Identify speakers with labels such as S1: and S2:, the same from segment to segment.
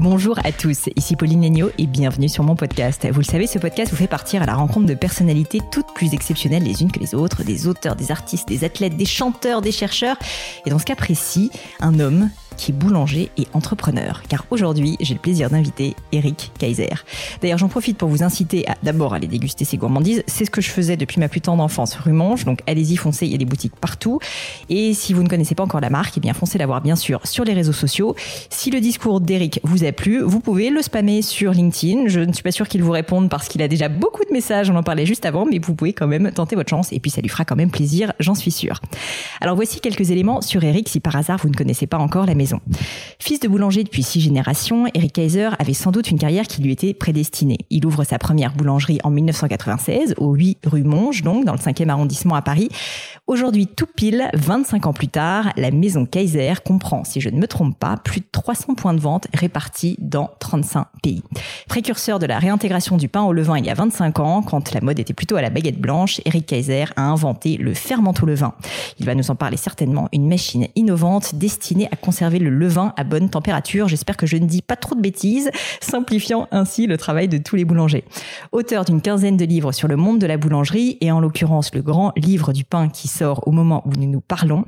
S1: Bonjour à tous, ici Pauline Legnaud et bienvenue sur mon podcast. Vous le savez, ce podcast vous fait partir à la rencontre de personnalités toutes plus exceptionnelles les unes que les autres, des auteurs, des artistes, des athlètes, des chanteurs, des chercheurs, et dans ce cas précis, un homme qui est boulanger et entrepreneur. Car aujourd'hui, j'ai le plaisir d'inviter Eric Kaiser. D'ailleurs, j'en profite pour vous inciter à d'abord aller déguster ses gourmandises. C'est ce que je faisais depuis ma plus tendre enfance rue Monge. Donc allez-y, foncez, il y a des boutiques partout. Et si vous ne connaissez pas encore la marque, eh bien foncez la voir bien sûr sur les réseaux sociaux. Si le discours d'Eric vous a plu, vous pouvez le spammer sur LinkedIn. Je ne suis pas sûre qu'il vous réponde parce qu'il a déjà beaucoup de messages, on en parlait juste avant, mais vous pouvez quand même tenter votre chance et puis ça lui fera quand même plaisir, j'en suis sûre. Alors voici quelques éléments sur Eric si par hasard vous ne connaissez pas encore la maison. Fils de boulanger depuis six générations, Eric Kaiser avait sans doute une carrière qui lui était prédestinée. Il ouvre sa première boulangerie en 1996, au 8 rue Monge, donc dans le 5e arrondissement à Paris. Aujourd'hui, tout pile, 25 ans plus tard, la maison Kaiser comprend, si je ne me trompe pas, plus de 300 points de vente répartis dans 35 pays. Précurseur de la réintégration du pain au levain il y a 25 ans, quand la mode était plutôt à la baguette blanche, Eric Kaiser a inventé le ferment au levain. Il va nous en parler certainement, une machine innovante destinée à conserver le levain à bonne température. J'espère que je ne dis pas trop de bêtises, simplifiant ainsi le travail de tous les boulangers. Auteur d'une quinzaine de livres sur le monde de la boulangerie et en l'occurrence le grand livre du pain qui sort au moment où nous nous parlons,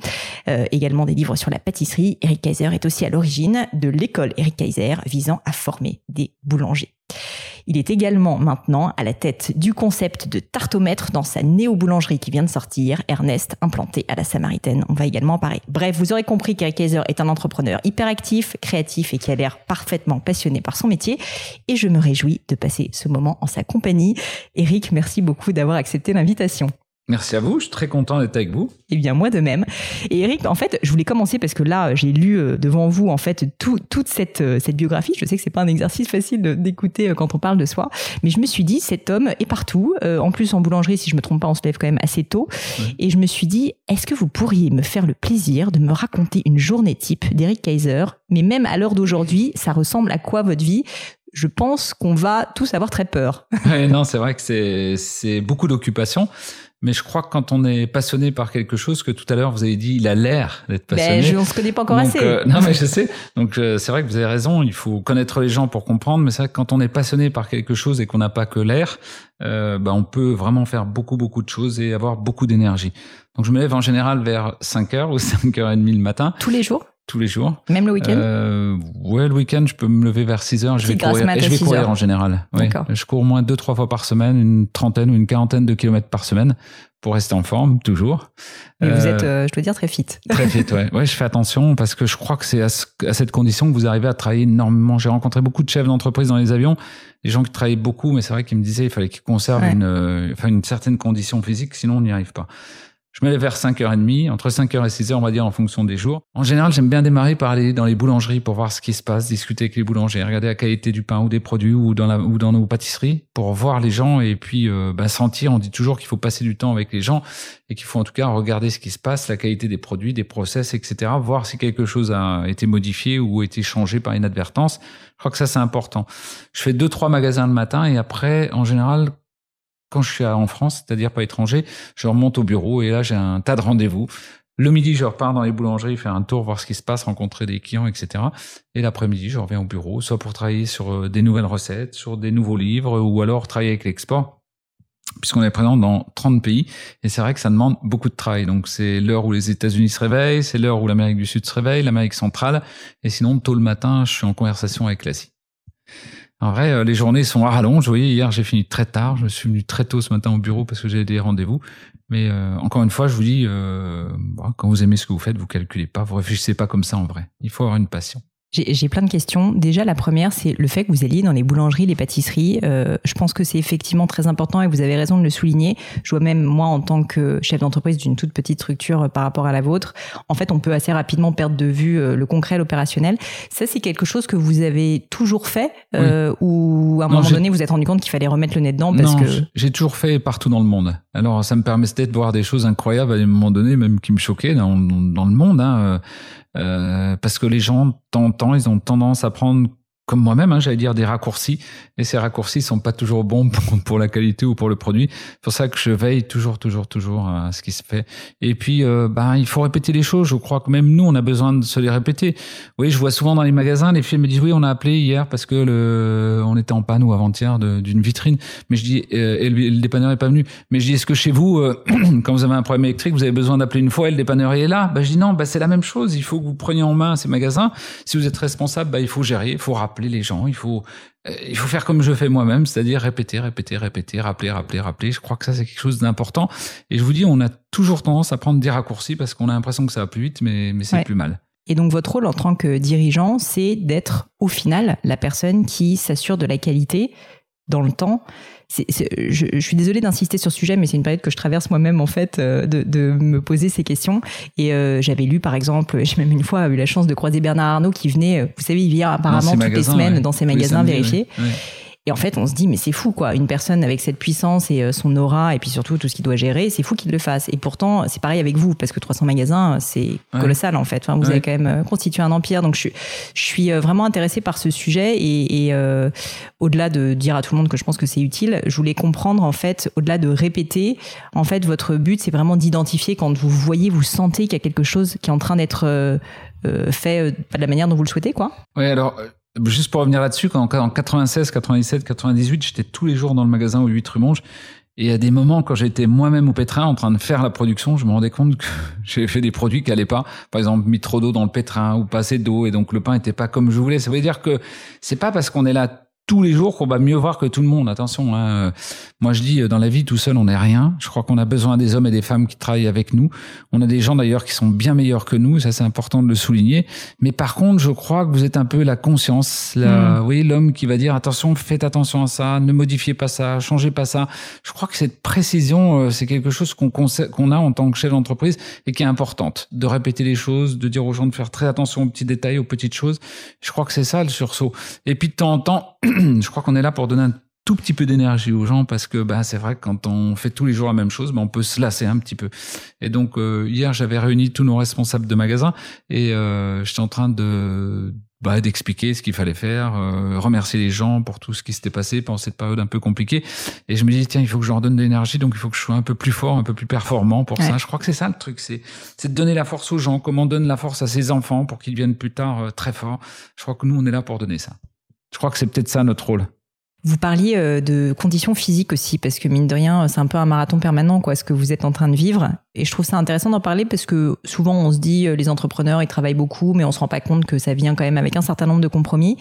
S1: euh, également des livres sur la pâtisserie, Eric Kaiser est aussi à l'origine de l'école Eric Kaiser visant à former des boulangers. Il est également maintenant à la tête du concept de tartomètre dans sa néo-boulangerie qui vient de sortir, Ernest, implanté à la Samaritaine. On va également en parler. Bref, vous aurez compris qu'Eric Kaiser est un entrepreneur hyperactif, créatif et qui a l'air parfaitement passionné par son métier. Et je me réjouis de passer ce moment en sa compagnie. Eric, merci beaucoup d'avoir accepté l'invitation.
S2: Merci à vous, je suis très content d'être avec vous.
S1: Eh bien, moi de même. Et Eric, en fait, je voulais commencer parce que là, j'ai lu euh, devant vous, en fait, toute cette, euh, cette biographie. Je sais que c'est pas un exercice facile d'écouter euh, quand on parle de soi, mais je me suis dit, cet homme est partout. En plus, en boulangerie, si je me trompe pas, on se lève quand même assez tôt. Et je me suis dit, est-ce que vous pourriez me faire le plaisir de me raconter une journée type d'Eric Kaiser? Mais même à l'heure d'aujourd'hui, ça ressemble à quoi votre vie? Je pense qu'on va tous avoir très peur.
S2: non, c'est vrai que c'est beaucoup d'occupation. Mais je crois que quand on est passionné par quelque chose, que tout à l'heure vous avez dit, il a l'air d'être ben, passionné.
S1: Mais je, on se connaît pas encore assez.
S2: Euh, non, mais je sais. Donc euh, c'est vrai que vous avez raison. Il faut connaître les gens pour comprendre. Mais c'est vrai que quand on est passionné par quelque chose et qu'on n'a pas que l'air, euh, ben, on peut vraiment faire beaucoup beaucoup de choses et avoir beaucoup d'énergie. Donc je me lève en général vers 5 heures ou 5 h 30 le matin.
S1: Tous les jours?
S2: Tous les jours.
S1: Même le week-end
S2: euh, Ouais, le week-end, je peux me lever vers 6 heures. Je vais courir, et je vais courir en général. Oui. Je cours au moins deux, trois fois par semaine, une trentaine ou une quarantaine de kilomètres par semaine pour rester en forme, toujours.
S1: Mais vous êtes, euh, je dois dire, très fit.
S2: Très fit, ouais. ouais. Je fais attention parce que je crois que c'est à, à, cette condition que vous arrivez à travailler énormément. J'ai rencontré beaucoup de chefs d'entreprise dans les avions, des gens qui travaillent beaucoup, mais c'est vrai qu'ils me disaient il fallait qu'ils conservent une, euh, une certaine condition physique, sinon on n'y arrive pas. Je me lève vers 5h30, entre 5h et 6h, on va dire, en fonction des jours. En général, j'aime bien démarrer par aller dans les boulangeries pour voir ce qui se passe, discuter avec les boulangers, regarder la qualité du pain ou des produits ou dans, la, ou dans nos pâtisseries pour voir les gens et puis euh, bah, sentir. On dit toujours qu'il faut passer du temps avec les gens et qu'il faut en tout cas regarder ce qui se passe, la qualité des produits, des process, etc. Voir si quelque chose a été modifié ou été changé par inadvertance. Je crois que ça, c'est important. Je fais deux, trois magasins le matin et après, en général, quand je suis en France, c'est-à-dire pas étranger, je remonte au bureau et là j'ai un tas de rendez-vous. Le midi, je repars dans les boulangeries, faire un tour, voir ce qui se passe, rencontrer des clients, etc. Et l'après-midi, je reviens au bureau, soit pour travailler sur euh, des nouvelles recettes, sur des nouveaux livres, ou alors travailler avec l'export. puisqu'on est présent dans 30 pays et c'est vrai que ça demande beaucoup de travail. Donc c'est l'heure où les États-Unis se réveillent, c'est l'heure où l'Amérique du Sud se réveille, l'Amérique centrale et sinon tôt le matin, je suis en conversation avec Lassie. En vrai, euh, les journées sont à rallonge. Vous voyez, hier j'ai fini très tard, je suis venu très tôt ce matin au bureau parce que j'ai des rendez-vous. Mais euh, encore une fois, je vous dis, euh, quand vous aimez ce que vous faites, vous calculez pas, vous réfléchissez pas comme ça en vrai. Il faut avoir une passion.
S1: J'ai plein de questions. Déjà, la première, c'est le fait que vous alliez dans les boulangeries, les pâtisseries. Euh, je pense que c'est effectivement très important et vous avez raison de le souligner. Je vois même moi, en tant que chef d'entreprise d'une toute petite structure euh, par rapport à la vôtre, en fait, on peut assez rapidement perdre de vue euh, le concret, l'opérationnel. Ça, c'est quelque chose que vous avez toujours fait euh, ou à un moment donné, vous vous êtes rendu compte qu'il fallait remettre le nez dedans parce
S2: non,
S1: que
S2: j'ai toujours fait partout dans le monde. Alors, ça me permettait de voir des choses incroyables à un moment donné, même qui me choquaient dans, dans le monde. Hein. Euh, parce que les gens, temps, ils ont tendance à prendre comme moi-même, hein, j'allais dire des raccourcis, et ces raccourcis sont pas toujours bons pour, la qualité ou pour le produit. C'est pour ça que je veille toujours, toujours, toujours à ce qui se fait. Et puis, euh, ben, il faut répéter les choses. Je crois que même nous, on a besoin de se les répéter. Oui, je vois souvent dans les magasins, les filles me disent oui, on a appelé hier parce que le, on était en panne ou avant-hier d'une vitrine. Mais je dis, euh, et le, le, dépanneur est pas venu. Mais je dis, est-ce que chez vous, euh, quand vous avez un problème électrique, vous avez besoin d'appeler une fois et le dépanneur est là? Ben je dis non, ben, c'est la même chose. Il faut que vous preniez en main ces magasins. Si vous êtes responsable, ben, il faut gérer, il faut rappeler les gens. Il faut, euh, il faut faire comme je fais moi-même, c'est-à-dire répéter, répéter, répéter, rappeler, rappeler, rappeler. Je crois que ça, c'est quelque chose d'important. Et je vous dis, on a toujours tendance à prendre des raccourcis parce qu'on a l'impression que ça va plus vite, mais, mais c'est ouais. plus mal.
S1: Et donc votre rôle en tant que dirigeant, c'est d'être au final la personne qui s'assure de la qualité dans le temps. Je, je, suis désolée d'insister sur ce sujet, mais c'est une période que je traverse moi-même en fait, euh, de, de, me poser ces questions. Et euh, j'avais lu par exemple, j'ai même une fois eu la chance de croiser Bernard Arnault qui venait, vous savez, il vient apparemment toutes
S2: magasins,
S1: les semaines
S2: ouais.
S1: dans ses magasins
S2: samedis,
S1: vérifier.
S2: Ouais. Ouais.
S1: Et en fait, on se dit, mais c'est fou, quoi. Une personne avec cette puissance et euh, son aura, et puis surtout tout ce qu'il doit gérer, c'est fou qu'il le fasse. Et pourtant, c'est pareil avec vous, parce que 300 magasins, c'est ouais. colossal, en fait. Enfin, vous ouais. avez quand même euh, constitué un empire. Donc, je, je suis euh, vraiment intéressée par ce sujet. Et, et euh, au-delà de dire à tout le monde que je pense que c'est utile, je voulais comprendre, en fait, au-delà de répéter, en fait, votre but, c'est vraiment d'identifier quand vous voyez, vous sentez qu'il y a quelque chose qui est en train d'être euh, fait de la manière dont vous le souhaitez, quoi.
S2: Oui, alors Juste pour revenir là-dessus, quand en 96, 97, 98, j'étais tous les jours dans le magasin au 8 rue Monge. Et à des moments, quand j'étais moi-même au pétrin en train de faire la production, je me rendais compte que j'avais fait des produits qui allaient pas. Par exemple, mis trop d'eau dans le pétrin ou pas assez d'eau et donc le pain était pas comme je voulais. Ça veut dire que c'est pas parce qu'on est là tous les jours qu'on va mieux voir que tout le monde. Attention, hein. moi je dis dans la vie tout seul on n'est rien. Je crois qu'on a besoin des hommes et des femmes qui travaillent avec nous. On a des gens d'ailleurs qui sont bien meilleurs que nous, ça c'est important de le souligner. Mais par contre, je crois que vous êtes un peu la conscience, la, mmh. oui, l'homme qui va dire attention, faites attention à ça, ne modifiez pas ça, changez pas ça. Je crois que cette précision, euh, c'est quelque chose qu'on qu'on a en tant que chef d'entreprise et qui est importante. De répéter les choses, de dire aux gens de faire très attention aux petits détails, aux petites choses. Je crois que c'est ça le sursaut. Et puis de temps en temps je crois qu'on est là pour donner un tout petit peu d'énergie aux gens parce que bah, c'est vrai que quand on fait tous les jours la même chose, bah, on peut se lasser un petit peu. Et donc euh, hier, j'avais réuni tous nos responsables de magasin et euh, j'étais en train de bah, d'expliquer ce qu'il fallait faire, euh, remercier les gens pour tout ce qui s'était passé pendant cette période un peu compliquée. Et je me dis tiens, il faut que je leur donne de l'énergie, donc il faut que je sois un peu plus fort, un peu plus performant pour ouais. ça. Je crois que c'est ça le truc, c'est c'est de donner la force aux gens. Comment on donne la force à ses enfants pour qu'ils deviennent plus tard euh, très forts. Je crois que nous, on est là pour donner ça. Je crois que c'est peut-être ça notre rôle.
S1: Vous parliez euh, de conditions physiques aussi, parce que mine de rien, c'est un peu un marathon permanent, quoi, ce que vous êtes en train de vivre. Et je trouve ça intéressant d'en parler parce que souvent on se dit euh, les entrepreneurs ils travaillent beaucoup, mais on se rend pas compte que ça vient quand même avec un certain nombre de compromis.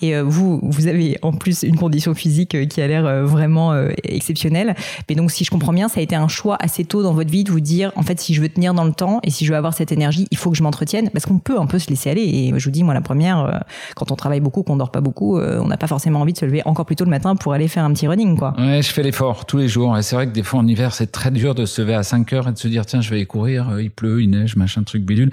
S1: Et euh, vous, vous avez en plus une condition physique qui a l'air vraiment exceptionnelle. Mais donc si je comprends bien, ça a été un choix assez tôt dans votre vie de vous dire en fait si je veux tenir dans le temps et si je veux avoir cette énergie, il faut que je m'entretienne, parce qu'on peut un peu se laisser aller. Et je vous dis moi la première, quand on travaille beaucoup, qu'on dort pas beaucoup, on n'a pas forcément envie de se lever encore plus tôt le matin pour aller faire un petit running, quoi.
S2: Ouais, je fais l'effort tous les jours. Et c'est vrai que des fois en hiver, c'est très dur de se lever à 5 heures et de se dire, tiens, je vais aller courir, il pleut, il neige, machin, truc bidule.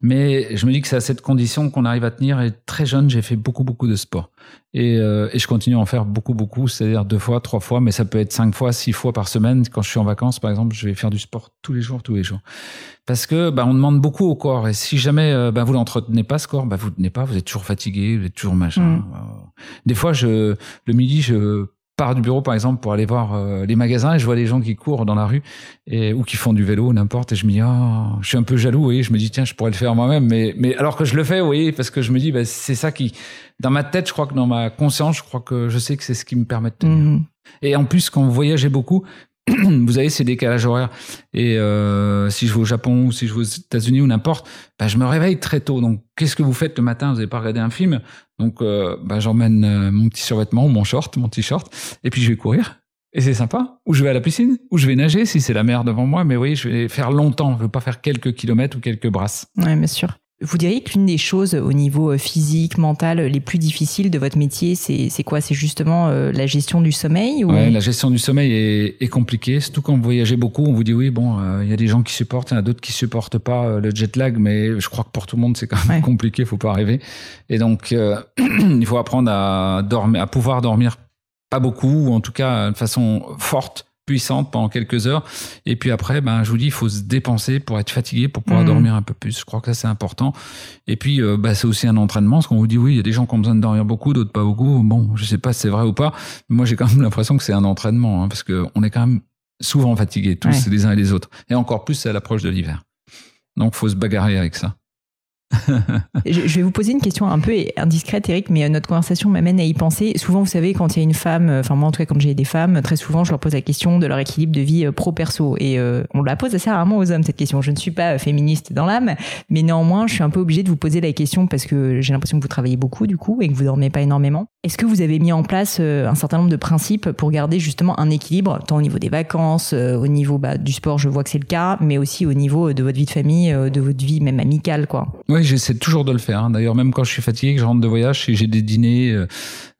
S2: Mais je me dis que c'est à cette condition qu'on arrive à tenir. Et très jeune, j'ai fait beaucoup, beaucoup de sport. Et, euh, et je continue à en faire beaucoup, beaucoup, c'est-à-dire deux fois, trois fois, mais ça peut être cinq fois, six fois par semaine. Quand je suis en vacances, par exemple, je vais faire du sport tous les jours, tous les jours. Parce que bah, on demande beaucoup au corps. Et si jamais euh, bah, vous l'entretenez pas, ce corps, bah, vous ne tenez pas, vous êtes toujours fatigué, vous êtes toujours machin. Mmh. Des fois, je, le midi, je pars du bureau par exemple pour aller voir euh, les magasins et je vois les gens qui courent dans la rue et ou qui font du vélo n'importe et je me dis oh, je suis un peu jaloux oui je me dis tiens je pourrais le faire moi-même mais mais alors que je le fais oui parce que je me dis bah, c'est ça qui dans ma tête je crois que dans ma conscience je crois que je sais que c'est ce qui me permet de tenir mmh. et en plus quand vous voyagez beaucoup vous avez ces décalages horaires. Et euh, si je vais au Japon ou si je vais aux États-Unis ou n'importe, bah, je me réveille très tôt. Donc, qu'est-ce que vous faites le matin? Vous n'avez pas regardé un film? Donc, euh, bah, j'emmène euh, mon petit survêtement, mon short, mon t-shirt, et puis je vais courir. Et c'est sympa. Ou je vais à la piscine, ou je vais nager si c'est la mer devant moi. Mais oui, je vais faire longtemps. Je ne veux pas faire quelques kilomètres ou quelques brasses.
S1: Oui, bien sûr. Vous diriez qu'une des choses au niveau euh, physique, mental, les plus difficiles de votre métier, c'est quoi? C'est justement euh, la gestion du sommeil ou...
S2: Ouais, la gestion du sommeil est, est compliquée. Surtout quand vous voyagez beaucoup, on vous dit oui, bon, euh, il y a des gens qui supportent, il y en a d'autres qui supportent pas le jet lag, mais je crois que pour tout le monde c'est quand même compliqué, faut pas rêver. Et donc il faut apprendre à dormir, à pouvoir dormir pas beaucoup, ou en tout cas de façon forte puissante pendant quelques heures. Et puis après, ben, je vous dis, il faut se dépenser pour être fatigué, pour pouvoir mmh. dormir un peu plus. Je crois que ça, c'est important. Et puis, euh, bah, c'est aussi un entraînement. Parce qu'on vous dit, oui, il y a des gens qui ont besoin de dormir beaucoup, d'autres pas beaucoup. Bon, je sais pas si c'est vrai ou pas. moi, j'ai quand même l'impression que c'est un entraînement, hein, parce qu'on est quand même souvent fatigués, tous les uns et les autres. Et encore plus à l'approche de l'hiver. Donc, faut se bagarrer avec ça
S1: je, vais vous poser une question un peu indiscrète, Eric, mais euh, notre conversation m'amène à y penser. Souvent, vous savez, quand il y a une femme, euh, enfin moi en tout cas quand j'ai des femmes, très souvent je leur pose la question de leur équilibre de vie euh, pro-perso. Et on la pose assez rarement aux hommes, cette question. Je ne suis pas féministe dans l'âme, mais néanmoins, je suis un peu obligée de vous poser la question parce que j'ai l'impression que vous travaillez beaucoup du coup et que vous dormez pas énormément. Est-ce que vous avez mis en place un certain nombre de principes pour garder justement un équilibre, tant au niveau des vacances, au niveau bah, du sport, je vois que c'est le cas, mais aussi au niveau de votre vie de famille, de votre vie même amicale, quoi?
S2: Oui, j'essaie toujours de le faire. Hein. D'ailleurs, même quand je suis fatigué, que je rentre de voyage, si j'ai des dîners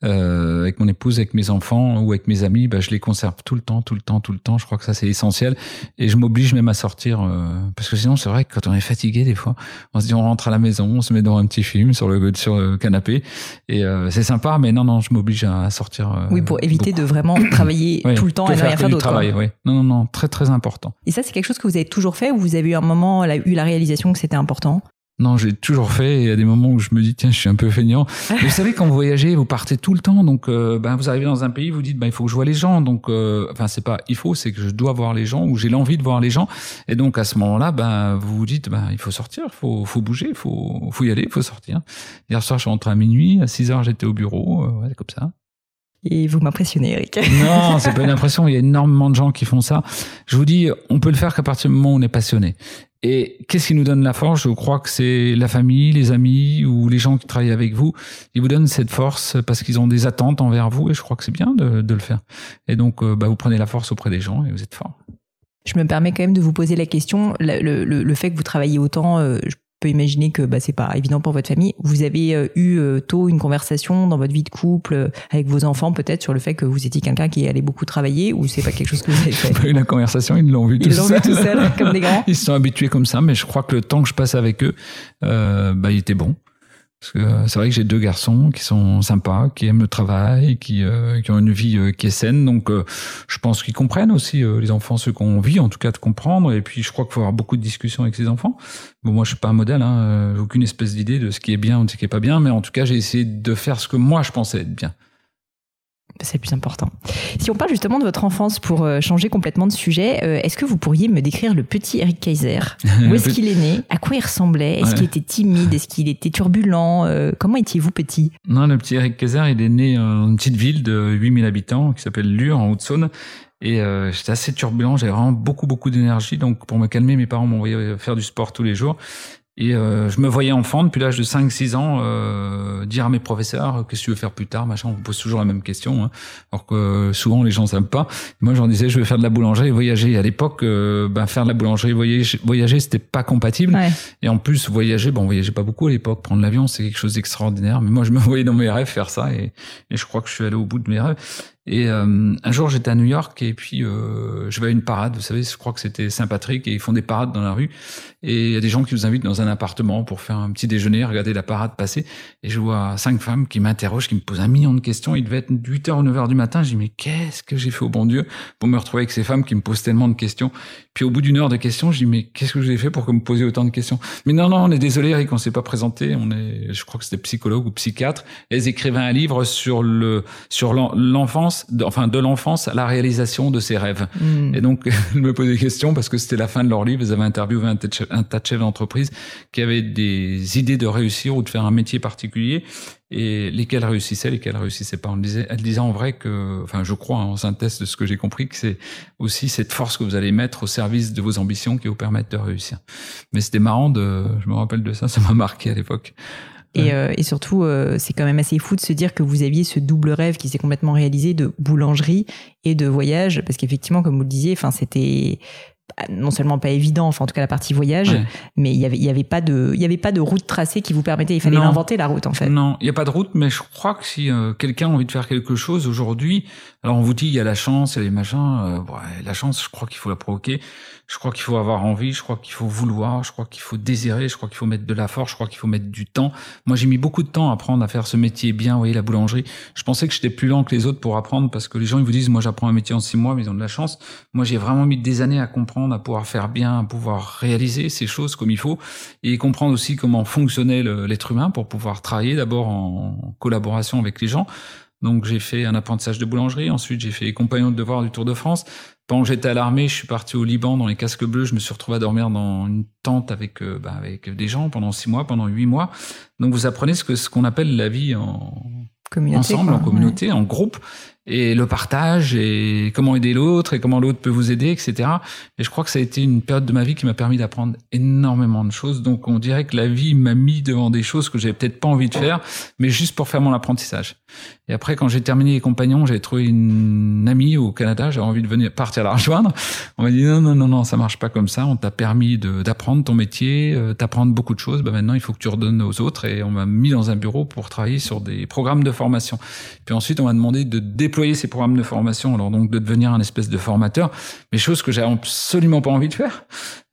S2: euh, euh, avec mon épouse, avec mes enfants ou avec mes amis, bah, je les conserve tout le temps, tout le temps, tout le temps. Je crois que ça c'est essentiel. Et je m'oblige même à sortir euh, parce que sinon c'est vrai que quand on est fatigué des fois, on se dit on rentre à la maison, on se met dans un petit film sur le sur le canapé et c'est sympa. Mais non non, je m'oblige à sortir.
S1: oui, pour éviter de vraiment travailler tout le temps et ne rien faire d'autre.
S2: Travail, oui. Non non non, très très important.
S1: Et ça c'est quelque chose que vous avez toujours fait ou vous avez eu un moment eu la réalisation que c'était important?
S2: Non, j'ai toujours fait. Il y a des moments où je me dis tiens, je suis un peu feignant. Mais vous savez, quand vous voyagez, vous partez tout le temps. Donc, euh, ben, vous arrivez dans un pays, vous dites ben, il faut que je vois les gens. Donc, euh, enfin, c'est pas il faut, c'est que je dois voir les gens ou j'ai l'envie de voir les gens. Et donc, à ce moment-là, ben, vous vous dites ben, il faut sortir, faut, faut bouger, faut, faut y aller, faut sortir. Hier soir, je suis rentré à minuit. À 6 heures, j'étais au bureau. Euh, ouais, comme ça.
S1: Et vous m'impressionnez, Eric.
S2: non, c'est pas une impression. Il y a énormément de gens qui font ça. Je vous dis, on peut le faire qu'à partir du moment où on est passionné. Et qu'est-ce qui nous donne la force? Je crois que c'est la famille, les amis ou les gens qui travaillent avec vous. Ils vous donnent cette force parce qu'ils ont des attentes envers vous et je crois que c'est bien de, le faire. Et donc, euh, bah, vous prenez la force auprès des gens et vous êtes fort.
S1: Je me permets quand même de vous poser la question. Le, fait que vous travaillez autant, euh, peut imaginer que bah, c'est pas évident pour votre famille. Vous avez euh, eu euh, tôt une conversation dans votre vie de couple euh, avec vos enfants peut-être sur le fait que vous étiez quelqu'un qui allait beaucoup travailler ou c'est pas quelque chose que vous avez fait?
S2: pas eu la conversation, ils l'ont vu
S1: tout Ils l'ont vu tout seul comme des grands?
S2: Ils se sont habitués comme ça, mais je crois que le temps que je passe avec eux, bah, il était bon. Euh, c'est vrai que j'ai deux garçons qui sont sympas, qui aiment le travail, qui, euh, qui ont une vie euh, qui est saine. Donc, je pense qu'ils comprennent aussi les enfants ce qu'on vit, en tout cas de comprendre. Et puis, je crois qu'il faut avoir beaucoup de discussions avec ces enfants. Bon, moi, je suis pas un modèle, hein, aucune espèce d'idée de ce qui est bien ou de ce qui est pas bien, mais en tout cas, j'ai essayé de faire ce que moi je pensais être bien
S1: c'est le plus important. Si on parle justement de votre enfance pour euh, changer complètement de sujet, euh, est-ce que vous pourriez me décrire le petit Eric Kaiser Où est-ce qu'il est né? À quoi il ressemblait? Est-ce qu'il était timide? Est-ce qu'il était turbulent? Euh, Comment étiez-vous petit?
S2: Non, le petit Eric Kaiser, il est né dans une petite ville de 8000 habitants qui s'appelle Lure en Haute-Saône. Et j'étais assez turbulent, j'avais vraiment beaucoup beaucoup d'énergie. Donc pour me calmer, mes parents m'envoyaient faire du sport tous les jours. Et euh, je me voyais enfant depuis l'âge de 5-6 ans euh, dire à mes professeurs qu'est-ce que tu veux faire plus tard, machin. On me pose toujours la même question, hein, alors que souvent les gens savent pas. Moi, j'en disais je veux faire de la boulangerie et voyager. à l'époque, euh, ben, faire de la boulangerie et voyager, voyager c'était pas compatible. Et en plus, voyager, bon, on voyageait pas beaucoup à l'époque. Prendre l'avion, c'est quelque chose d'extraordinaire. Mais moi, je me voyais dans mes rêves faire ça et, et je crois que je suis allé au bout de mes rêves. Et euh, un jour, j'étais à New York et puis euh, je vais à une parade. Vous savez, je crois que c'était Saint-Patrick et ils font des parades dans la rue. Et il y a des gens qui nous invitent dans un appartement pour faire un petit déjeuner, regarder la parade passer. Et je vois cinq femmes qui m'interrogent, qui me posent un million de questions. Il devait être 8h ou 9h du matin. Je dis, mais qu'est-ce que j'ai fait au bon Dieu pour me retrouver avec ces femmes qui me posent tellement de questions? Puis au bout d'une heure de questions, je dis, mais qu'est-ce que j'ai fait pour que me posiez autant de questions? Mais non, non, on est désolé, Eric, on s'est pas présenté. On est, je crois que c'était psychologue ou psychiatre. elles écrivaient un livre sur le sur l'enfance l'enfance, enfin de l'enfance à la réalisation de ses rêves. Hmm. Et donc, je me posais des questions parce que c'était la fin de leur livre. Ils avaient interviewé un, un tas de chefs d'entreprise qui avaient des idées de réussir ou de faire un métier particulier et lesquels réussissaient, lesquels réussissaient pas. On disait, elle disait en vrai que, enfin, je crois en synthèse de ce que j'ai compris, que c'est aussi cette force que vous allez mettre au service de vos ambitions qui vous permettent de réussir. Mais c'était marrant de, je me rappelle de ça, ça m'a marqué à l'époque.
S1: Et, euh, et, surtout, euh, c'est quand même assez fou de se dire que vous aviez ce double rêve qui s'est complètement réalisé de boulangerie et de voyage, parce qu'effectivement, comme vous le disiez, enfin, c'était non seulement pas évident, enfin en tout cas la partie voyage, mais il y avait il y avait pas de il y avait pas de route tracée qui vous permettait, il fallait inventer la route en fait.
S2: Non, il y a pas de route, mais je crois que si euh, quelqu'un a envie de faire quelque chose aujourd'hui, alors on vous dit il y a la chance, il y a les machins, euh, la chance, je crois qu'il faut la provoquer. Je crois qu'il faut avoir envie, je crois qu'il faut vouloir, je crois qu'il faut désirer, je crois qu'il faut mettre de la force, je crois qu'il faut mettre du temps. Moi, j'ai mis beaucoup de temps à apprendre à faire ce métier bien, vous voyez, la boulangerie. Je pensais que j'étais plus lent que les autres pour apprendre parce que les gens, ils vous disent, moi, j'apprends un métier en six mois, mais ils ont de la chance. Moi, j'ai vraiment mis des années à comprendre, à pouvoir faire bien, à pouvoir réaliser ces choses comme il faut et comprendre aussi comment fonctionnait l'être humain pour pouvoir travailler d'abord en collaboration avec les gens. Donc j'ai fait un apprentissage de boulangerie, ensuite j'ai fait compagnon de devoir du Tour de France. Pendant que j'étais à l'armée, je suis parti au Liban dans les casques bleus. Je me suis retrouvé à dormir dans une tente avec euh, bah, avec des gens pendant six mois, pendant huit mois. Donc vous apprenez ce que ce qu'on appelle la vie en ensemble, en communauté, en groupe et le partage et comment aider l'autre et comment l'autre peut vous aider, etc. Et je crois que ça a été une période de ma vie qui m'a permis d'apprendre énormément de choses. Donc on dirait que la vie m'a mis devant des choses que j'avais peut-être pas envie de faire, mais juste pour faire mon apprentissage. Et après, quand j'ai terminé les compagnons, j'ai trouvé une amie au Canada, j'avais envie de venir partir la rejoindre. On m'a dit non, non, non, non, ça marche pas comme ça. On t'a permis d'apprendre ton métier, euh, d'apprendre beaucoup de choses. Ben maintenant, il faut que tu redonnes aux autres. Et on m'a mis dans un bureau pour travailler sur des programmes de formation. Puis ensuite, on m'a demandé de déployer ces programmes de formation, alors donc de devenir un espèce de formateur, mais chose que j'ai absolument pas envie de faire.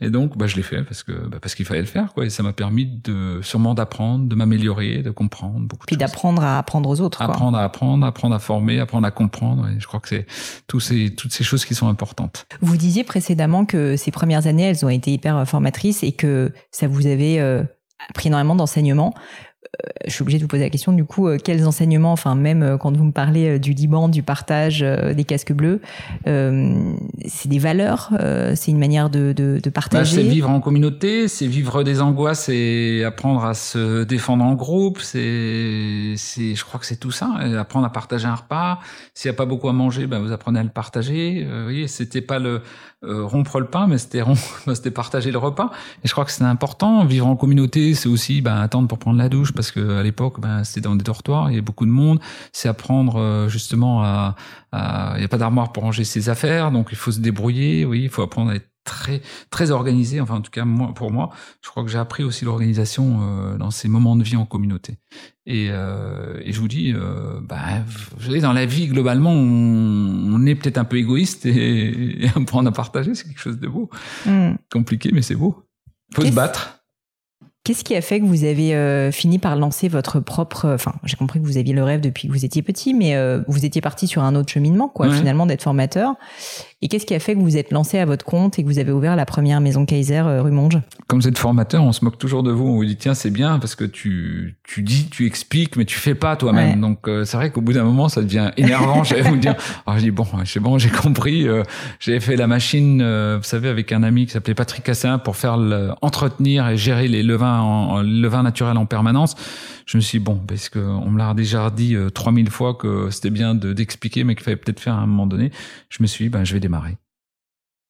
S2: Et donc, bah, je l'ai fait parce que bah, parce qu'il fallait le faire, quoi. Et ça m'a permis de sûrement d'apprendre, de m'améliorer, de comprendre beaucoup.
S1: Puis d'apprendre à apprendre aux autres.
S2: Apprendre à apprendre, apprendre à former, apprendre à comprendre. Et je crois que c'est tous ces toutes ces choses qui sont importantes.
S1: Vous disiez précédemment que ces premières années, elles ont été hyper formatrices et que ça vous avait euh, appris énormément d'enseignements. Euh, je suis obligée de vous poser la question du coup, euh, quels enseignements, enfin même euh, quand vous me parlez du Liban, du partage des casques bleus, c'est des valeurs, c'est une manière de, de, de bah, partager.
S2: c'est vivre en communauté, c'est vivre des angoisses et apprendre à se défendre en groupe. C'est, c'est, je crois que c'est tout ça. Apprendre à partager un repas. S'il n'y a pas beaucoup à manger, ben vous apprenez à le partager. vous voyez, c'était pas le rompre le pain, mais c'était c'était partager le repas. Et je crois que c'est important. Vivre en communauté, c'est aussi ben, attendre pour prendre la douche parce que à l'époque, ben, c'était dans des dortoirs, il y avait beaucoup de monde. C'est apprendre euh, justement à, il n'y a pas d'armoire pour ranger ses affaires, donc il faut se débrouiller. Oui, il faut apprendre à être très très organisé. Enfin, en tout cas, moi, pour moi, je crois que j'ai appris aussi l'organisation euh, dans ces moments de vie en communauté. Et, euh, et je vous dis, euh, bah, dans la vie globalement, on, on est peut-être un peu égoïste et, apprendre à partager, c'est quelque chose de beau, hmm. compliqué, mais c'est beau. Faut se battre.
S1: Qu'est-ce qui a fait que vous avez euh, fini par lancer votre propre... Enfin, j'ai compris que vous aviez le rêve depuis que vous étiez petit, mais euh, vous étiez parti sur un autre cheminement, quoi, finalement, d'être formateur. Et qu'est-ce qui a fait que vous êtes lancé à votre compte et que vous avez ouvert la première maison Kaiser euh, rue Monge?
S2: Comme vous êtes formateur, on se moque toujours de vous. On vous dit tiens c'est bien parce que tu tu dis, tu expliques, mais tu fais pas toi-même. Donc euh, c'est vrai qu'au bout d'un moment ça devient énervant. J'allais vous dire. Alors je dis bon, c'est bon, j'ai compris. Euh, j'ai fait la machine, vous savez, avec un ami qui s'appelait Patrick Cassin pour faire le, entretenir et gérer les levains en, levains naturels en permanence. Je me suis dit, bon, parce que on me l'a déjà dit 3000 fois que c'était bien d'expliquer, mais qu'il fallait peut-être faire à un moment donné. Je me suis dit, ben je vais démarrer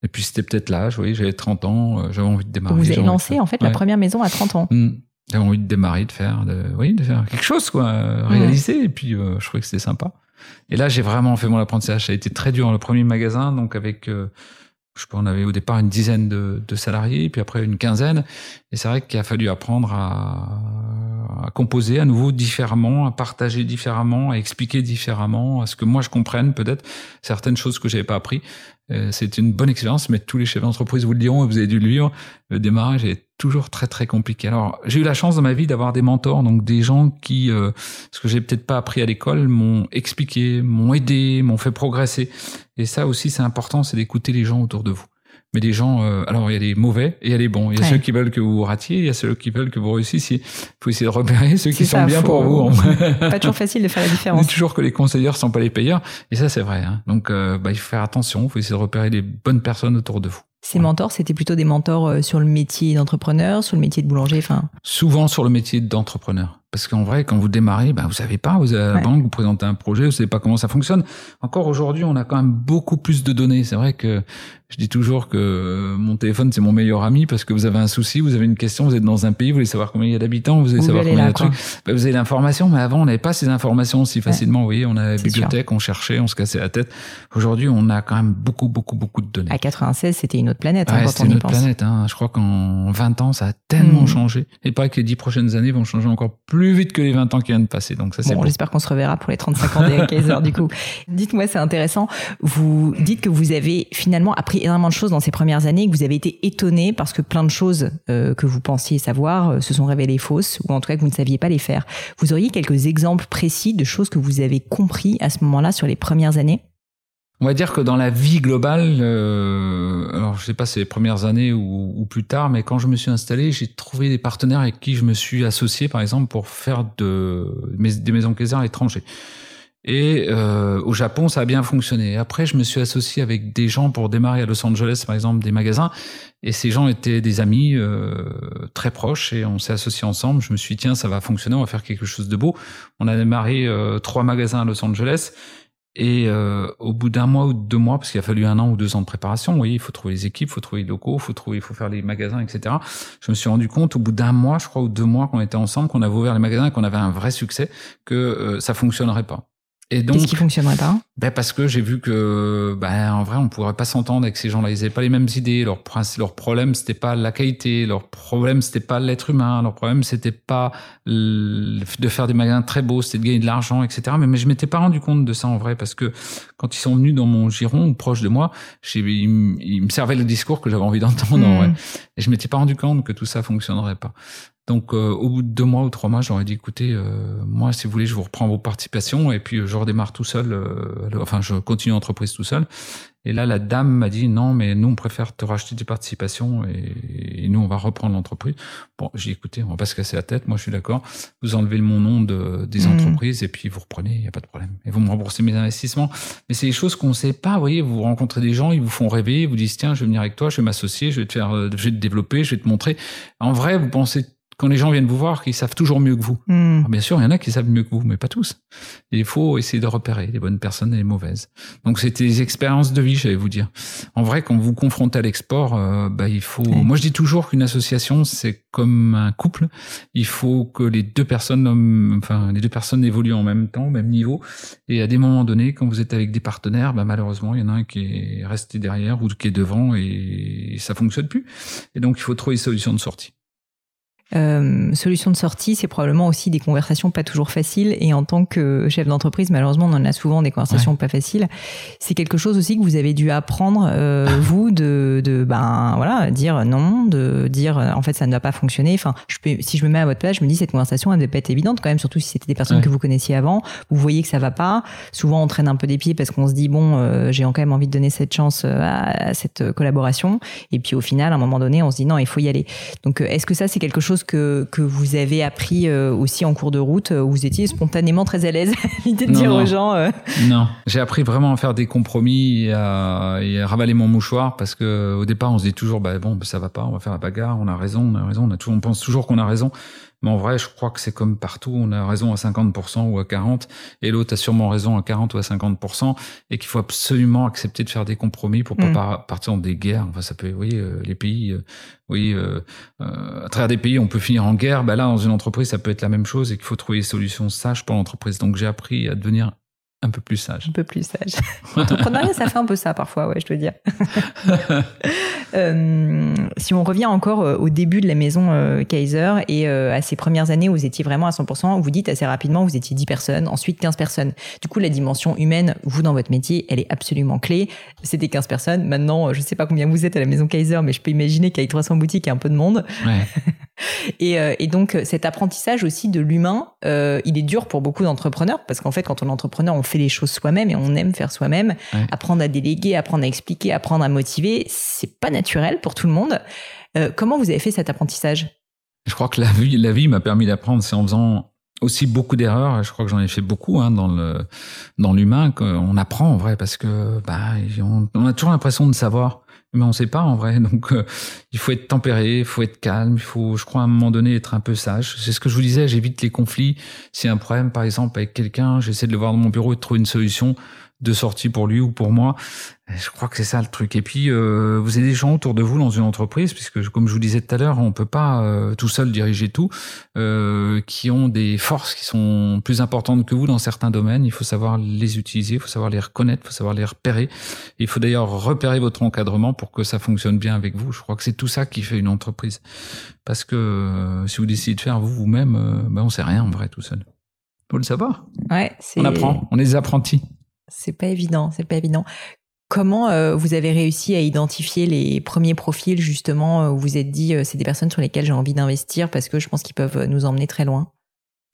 S2: et puis c'était peut-être l'âge, oui, j'avais 30 ans, euh, j'avais envie de démarrer.
S1: Vous avez lancé en fait la première maison à 30 ans. Mmh.
S2: J'avais envie de démarrer, de faire, de, oui, de faire quelque chose, quoi, mmh. réaliser. Et puis euh, je trouvais que c'était sympa. Et là, j'ai vraiment fait mon apprentissage. Ça a été très dur. Le premier magasin, donc avec, euh, je sais pas, on avait au départ une dizaine de, salariés, puis après une quinzaine. Et c'est vrai qu'il a fallu apprendre à, à composer à nouveau différemment, à partager différemment, à expliquer différemment, à ce que moi je comprenne peut-être certaines choses que j'avais pas appris. Euh, c'est une bonne expérience, mais tous les chefs d'entreprise vous le diront, et vous avez dû le vivre. Le démarrage est toujours très très compliqué. Alors j'ai eu la chance dans ma vie d'avoir des mentors, donc des gens qui, euh, ce que j'ai peut-être pas appris à l'école, m'ont expliqué, m'ont aidé, m'ont fait progresser. Et ça aussi c'est important, c'est d'écouter les gens autour de vous. Mais les gens, euh, alors il y a les mauvais et il y a les bons. Il y a ceux qui veulent que vous ratiez, il y a ceux qui veulent que vous réussissiez. Il faut essayer de repérer ceux qui sont bien pour vous.
S1: pas toujours facile de faire la différence. On
S2: dit toujours que les conseillers sont pas les payeurs, et ça c'est vrai. Hein. Donc euh, bah, il faut faire attention, il faut essayer de repérer les bonnes personnes autour de vous.
S1: Ces mentors, c'était plutôt des mentors euh, sur le métier d'entrepreneur, sur le métier de boulanger, enfin.
S2: Souvent sur le métier d'entrepreneur. Parce qu'en vrai, quand vous démarrez, bah, vous savez pas, vous avez la banque, vous présentez un projet, vous savez pas comment ça fonctionne. Encore aujourd'hui, on a quand même beaucoup plus de données. C'est vrai que je dis toujours que mon téléphone, c'est mon meilleur ami parce que vous avez un souci, vous avez une question, vous êtes dans un pays, vous voulez savoir combien il y a d'habitants, vous voulez savoir combien il y a de trucs. Bah, vous avez l'information, mais avant, on n'avait pas ces informations aussi facilement. Vous voyez, on avait la bibliothèque, on cherchait, on se cassait la tête. Aujourd'hui, on a quand même beaucoup, beaucoup, beaucoup de données.
S1: À 96, c'était une autre planète. Hein,
S2: ouais, c'était une autre planète. Hein. Je crois qu'en 20 ans, ça a tellement hmm. changé. Et pas que les 10 prochaines années vont changer encore plus vite que les 20 ans qui viennent de passer. Donc ça, c'est
S1: bon. J'espère qu'on se reverra pour les 35 ans des Kaiser, du coup. Dites-moi, c'est intéressant. Vous dites que vous avez finalement appris énormément de choses dans ces premières années, que vous avez été étonné parce que plein de choses euh, que vous pensiez savoir euh, se sont révélées fausses, ou en tout cas que vous ne saviez pas les faire. Vous auriez quelques exemples précis de choses que vous avez compris à ce moment-là sur les premières années?
S2: On va dire que dans la vie globale, euh, alors je sais pas c'est les premières années ou, plus tard, mais quand je me suis installé, j'ai trouvé des partenaires avec qui je me suis associé, par exemple, pour faire de, des maisons Kaiser à l'étranger. Et euh, au Japon, ça a bien fonctionné. Après, je me suis associé avec des gens pour démarrer à Los Angeles, par exemple, des magasins. Et ces gens étaient des amis euh, très proches et on s'est associés ensemble. Je me suis dit, tiens, ça va fonctionner, on va faire quelque chose de beau. On a démarré euh, trois magasins à Los Angeles. Et euh, au bout d'un mois ou deux mois, parce qu'il a fallu un an ou deux ans de préparation, voyez, il faut trouver les équipes, il faut trouver les locaux, il faut trouver, il faut faire les magasins, etc. Je me suis rendu compte au bout d'un mois, je crois, ou deux mois qu'on était ensemble, qu'on avait ouvert les magasins, qu'on avait un vrai succès, que euh, ça fonctionnerait pas.
S1: Et donc, Qu'est-ce qui fonctionnerait pas?
S2: Ben parce que j'ai vu que, ben en vrai, on pourrait pas s'entendre avec ces gens-là. Ils avaient pas les mêmes idées. Leur leur problème, c'était pas la qualité. Leur problème, c'était pas l'être humain. Leur problème, c'était pas de faire des magasins très beaux, c'était de gagner de l'argent, etc. Mais, mais je m'étais pas rendu compte de ça en vrai parce que quand ils sont venus dans mon giron ou proche de moi, ils, me servaient le discours que j'avais envie d'entendre en hmm. vrai. Et je m'étais pas rendu compte que tout ça fonctionnerait pas. Donc euh, au bout de deux mois ou trois mois, j'aurais dit écoutez, euh, moi si vous voulez, je vous reprends vos participations et puis euh, je redémarre tout seul. enfin, je continue l'entreprise tout seul. Et là, la dame m'a dit non, mais nous on préfère te racheter des participations et, nous on va reprendre l'entreprise. Bon, j'ai écoutez, on va pas se casser la tête. Moi, je suis d'accord. Vous enlevez mon nom de, des mmh. entreprises et puis vous reprenez, il y a pas de problème. Et vous me remboursez mes investissements. Mais c'est des choses qu'on sait pas. Vous voyez, vous rencontrez des gens, ils vous font rêver, ils vous disent tiens, je vais venir avec toi, je vais m'associer, je vais te faire, je vais te développer, je vais te montrer. En vrai, vous pensez quand les gens viennent vous voir, qu'ils savent toujours mieux que vous. Hmm. bien sûr, il y en a qui savent mieux que vous, mais pas tous. il faut essayer de repérer les bonnes personnes et les mauvaises. Donc c'était des expériences de vie, j'allais vous dire. En vrai, quand vous confrontez à l'export, euh, bah, il faut. Moi, je dis toujours qu'une association, c'est comme un couple. Il faut que les deux personnes, enfin les deux personnes évoluent en même temps, au même niveau. Et à des moments donnés, quand vous êtes avec des partenaires, bah, malheureusement, il y en a un qui est resté derrière ou qui est devant et ça fonctionne plus. Et donc, il faut trouver des solutions de sortie.
S1: Euh, solution de sortie, c'est probablement aussi des conversations pas toujours faciles. Et en tant que chef d'entreprise, malheureusement, on en a souvent des conversations pas faciles. C'est quelque chose aussi que vous avez dû apprendre, euh, vous, de, de, ben voilà, dire non, de dire en fait ça ne va pas fonctionner. Enfin, je peux, si je me mets à votre place, je me dis cette conversation elle ne devait pas être évidente quand même, surtout si c'était des personnes que vous connaissiez avant. Vous voyez que ça va pas. Souvent, on traîne un peu des pieds parce qu'on se dit bon, euh, j'ai quand même envie de donner cette chance euh, à, à, cette collaboration. Et puis au final, à un moment donné, on se dit non, il faut y aller. Donc, est-ce que ça c'est quelque chose que, que vous avez appris euh, aussi en cours de route où vous étiez spontanément très à l'aise l'idée de dire aux gens euh,
S2: Non, j'ai appris vraiment à faire des compromis et à, ravaler mon mouchoir parce que au départ on se dit toujours bah bon ça va pas, on va faire la bagarre, on a raison, on a raison, on a toujours, on pense toujours qu'on a raison. Mais en vrai, je crois que c'est comme partout, on a raison à 50% ou à 40%, et l'autre a sûrement raison à 40 ou à 50%, et qu'il faut absolument accepter de faire des compromis pour pas mm. partir dans des guerres. Enfin, ça peut, vous voyez, euh, les pays, euh, oui, euh, à travers des pays, on peut finir en guerre. Bah là, dans une entreprise, ça peut être la même chose, et qu'il faut trouver des solutions sages pour l'entreprise. Donc, j'ai appris à devenir un peu plus sage.
S1: Un peu plus sage. L'entrepreneuriat, ça fait un peu ça parfois, ouais, je dois dire. euh, si on revient encore euh, au début de la maison euh, Kaiser et euh, à ces premières années où vous étiez vraiment à 100%, vous dites assez rapidement, vous étiez 10 personnes, ensuite 15 personnes. Du coup, la dimension humaine, vous dans votre métier, elle est absolument clé. C'était 15 personnes. Maintenant, je ne sais pas combien vous êtes à la maison Kaiser, mais je peux imaginer qu'avec 300 boutiques, il y a un peu de monde.
S2: Ouais.
S1: Et, euh, et, donc cet apprentissage aussi de l'humain, euh, il est dur pour beaucoup d'entrepreneurs parce qu'en fait, quand on est entrepreneur, on fait les choses soi-même et on aime faire soi-même. Apprendre à déléguer, apprendre à expliquer, apprendre à motiver, c'est pas naturel pour tout le monde. Euh, comment vous avez fait cet apprentissage?
S2: Je crois que la vie, la vie m'a permis d'apprendre, c'est en faisant aussi beaucoup d'erreurs. Je crois que j'en ai fait beaucoup hein, dans le dans l'humain. qu'on apprend en vrai parce que bah on, a toujours l'impression de savoir, mais on sait pas en vrai. Donc euh, il faut être tempéré, il faut être calme, il faut, je crois, à un moment donné être un peu sage. C'est ce que je vous disais. J'évite les conflits. S'il y a un problème, par exemple, avec quelqu'un, j'essaie de le voir dans mon bureau et de trouver une solution de sortie pour lui ou pour moi. Je crois que c'est ça le truc. Et puis, euh, vous avez des gens autour de vous dans une entreprise, puisque comme je vous disais tout à l'heure, on peut pas euh, tout seul diriger tout, euh, qui ont des forces qui sont plus importantes que vous dans certains domaines. Il faut savoir les utiliser, il faut savoir les reconnaître, il faut savoir les repérer. Il faut d'ailleurs repérer votre encadrement pour que ça fonctionne bien avec vous. Je crois que c'est tout ça qui fait une entreprise. Parce que euh, si vous décidez de faire vous vous-même, euh, ben on sait rien en vrai tout seul. Faut le savoir.
S1: Ouais,
S2: on apprend, on est des apprentis.
S1: C'est pas évident, c'est pas évident. Comment euh, vous avez réussi à identifier les premiers profils justement euh, où vous êtes dit euh, c'est des personnes sur lesquelles j'ai envie d'investir parce que je pense qu'ils peuvent nous emmener très loin?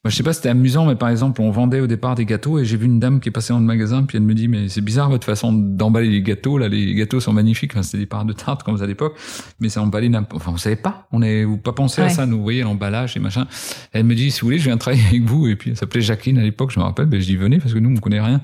S2: Moi, je sais pas, c'était amusant, mais par exemple, on vendait au départ des gâteaux et j'ai vu une dame qui est passée dans le magasin, puis elle me dit, mais c'est bizarre votre façon d'emballer les gâteaux. Là, les gâteaux sont magnifiques. Enfin, c'était des parts de tarte comme ça à l'époque, mais c'est emballé n'importe. Enfin, vous savez pas, on vous pas pensé à ça, nous voyez l'emballage et machin. Elle me dit, si vous voulez, je viens travailler avec vous. Et puis, elle s'appelait Jacqueline à l'époque, je me rappelle. Ben, je dis venez parce que nous, on connaît rien.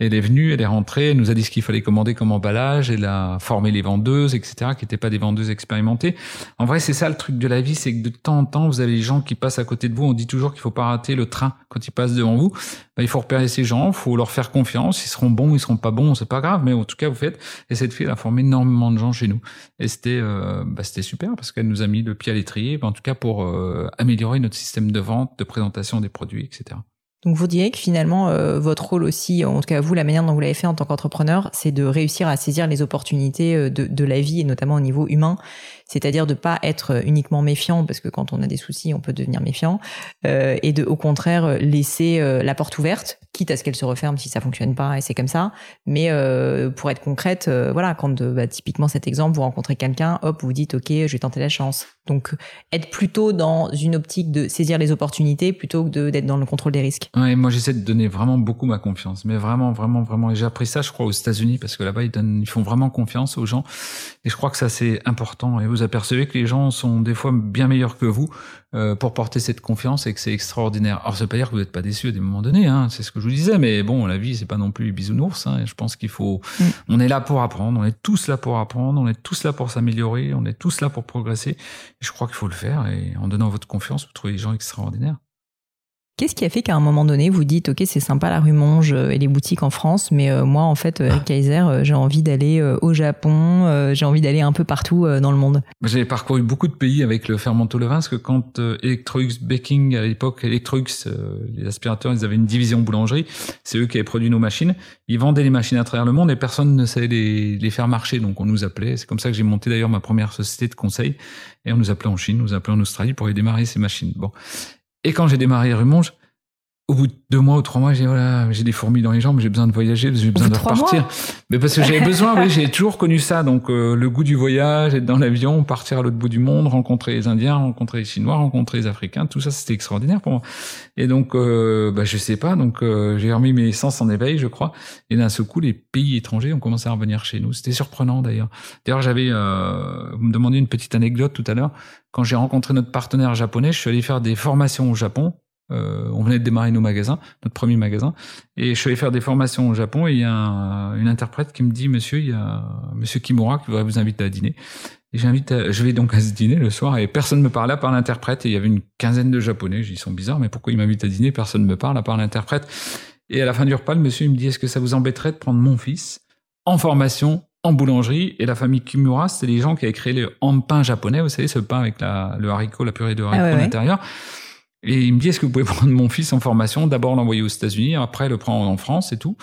S2: Elle est venue, elle est rentrée, elle nous a dit ce qu'il fallait commander comme emballage. Elle a formé les vendeuses, etc., qui n'étaient pas des vendeuses expérimentées. En vrai, c'est ça le truc de la vie, c'est que de temps en temps, vous avez les gens qui passent à côté de vous. On dit toujours qu'il faut pas rater le train quand ils passent devant vous, bah, il faut repérer ces gens, faut leur faire confiance. Ils seront bons, ils seront pas bons, c'est pas grave, mais en tout cas, vous faites. Et cette fille, elle a formé énormément de gens chez nous. Et c'était, euh, bah, c'était super parce qu'elle nous a mis le pied à l'étrier, en tout cas pour euh, améliorer notre système de vente, de présentation des produits, etc.
S1: Donc vous diriez que finalement euh, votre rôle aussi, en tout cas vous, la manière dont vous l'avez fait en tant qu'entrepreneur, c'est de réussir à saisir les opportunités de, de, la vie et notamment au niveau humain c'est-à-dire de pas être uniquement méfiant parce que quand on a des soucis, on peut devenir méfiant, euh, et de au contraire laisser euh, la porte ouverte, quitte à ce qu'elle se referme si ça fonctionne pas et c'est comme ça. Mais euh, pour être concrète, euh, voilà, quand bah, typiquement cet exemple, vous rencontrez quelqu'un, hop, vous dites ok, je vais tenter la chance. Donc être plutôt dans une optique de saisir les opportunités plutôt que d'être dans le contrôle des risques.
S2: Ouais, moi j'essaie de donner vraiment beaucoup ma confiance, mais vraiment, vraiment, vraiment. Et j'ai appris ça, je crois, aux États-Unis parce que là-bas ils font vraiment confiance aux gens. Et je crois que ça c'est important. Vous apercevez que les gens sont des fois bien meilleurs que vous euh, pour porter cette confiance et que c'est extraordinaire. Alors ça veut pas dire que vous n'êtes pas déçu à des moments donnés, hein, c'est ce que je vous disais, mais bon, la vie c'est pas non plus bisounours. Hein, je pense qu'il faut, mm. on est là pour apprendre, on est tous là pour apprendre, on est tous là pour s'améliorer, on est tous là pour progresser. Et je crois qu'il faut le faire et en donnant votre confiance, vous trouvez des gens extraordinaires.
S1: Qu'est-ce qui a fait qu'à un moment donné, vous dites, OK, c'est sympa la rue Monge euh, et les boutiques en France, mais euh, moi, en fait, avec Kaiser, euh, j'ai envie d'aller au Japon, j'ai envie d'aller un peu partout dans le monde.
S2: J'ai parcouru beaucoup de pays avec le fermento levain, parce que quand Electrolux Baking, à l'époque, Electrolux, les aspirateurs, ils avaient une division boulangerie, c'est eux qui avaient produit nos machines. Ils vendaient les machines à travers le monde et personne ne savait les, les faire marcher, donc on nous appelait. C'est comme ça que j'ai monté d'ailleurs ma première société de conseil, et on nous appelait en Chine, on nous appelait en Australie pour y démarrer ces machines. Bon. Et quand j'ai démarré Rumonge, au bout de deux mois ou trois mois, j'ai voilà, j'ai des fourmis dans les jambes, j'ai besoin de voyager, j'ai besoin de repartir. Mais parce que j'avais besoin, oui, j'ai toujours connu ça. Donc euh, le goût du voyage, être dans l'avion, partir à l'autre bout du monde, rencontrer les Indiens, rencontrer les Chinois, rencontrer les Africains, tout ça, c'était extraordinaire pour moi. Et donc, euh, bah, je sais pas, donc euh, j'ai remis mes sens en éveil, je crois. Et d'un seul coup, les pays étrangers ont commencé à revenir chez nous. C'était surprenant d'ailleurs. D'ailleurs, j'avais, euh, vous me demandez une petite anecdote tout à l'heure. Quand j'ai rencontré notre partenaire japonais, je suis allé faire des formations au Japon euh, on venait de démarrer nos magasins, notre premier magasin, et je suis allé faire des formations au Japon et il y a une interprète qui me dit Monsieur, il y a Monsieur Kimura qui voudrait vous inviter à dîner. Et j'invite, je vais donc à ce dîner le soir et personne me parle à part l'interprète et il y avait une quinzaine de Japonais. Ils sont bizarres, mais pourquoi ils m'invitent à dîner? Personne ne me parle à part l'interprète. Et à la fin du repas, le monsieur il me dit Est-ce que ça vous embêterait de prendre mon fils en formation en boulangerie? Et la famille Kimura, c'est les gens qui avaient créé le pain japonais, vous savez, ce pain avec la, le haricot, la purée de haricot ah à l'intérieur. Et il me dit, est-ce que vous pouvez prendre mon fils en formation, d'abord l'envoyer aux États-Unis, après le prendre en France et tout.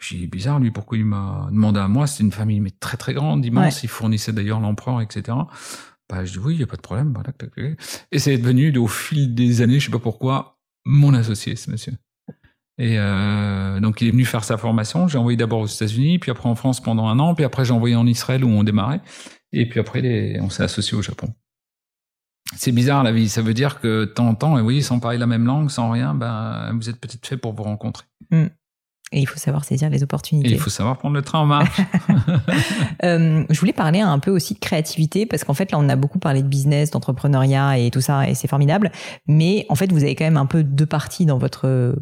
S2: J'ai dit, bizarre, lui, pourquoi il m'a demandé à moi? C'est une famille mais très très grande, immense. Il fournissait d'ailleurs l'empereur, etc. Bah, je dis, oui, il n'y a pas de problème. Et c'est devenu, au fil des années, je sais pas pourquoi, mon associé, ce monsieur. Et euh, donc, il est venu faire sa formation. J'ai envoyé d'abord aux États-Unis, puis après en France pendant un an, puis après j'ai envoyé en Israël où on démarrait. Et puis après, on s'est associé au Japon. C'est bizarre la vie. Ça veut dire que temps, et oui, sans parler la même langue, sans rien, ben, vous êtes peut-être fait pour vous rencontrer.
S1: Mm. Et il faut savoir saisir les opportunités.
S2: Et il faut savoir prendre le train en marche.
S1: euh, je voulais parler un peu aussi de créativité parce qu'en fait là on a beaucoup parlé de business, d'entrepreneuriat et tout ça et c'est formidable. Mais en fait vous avez quand même un peu deux parties dans votre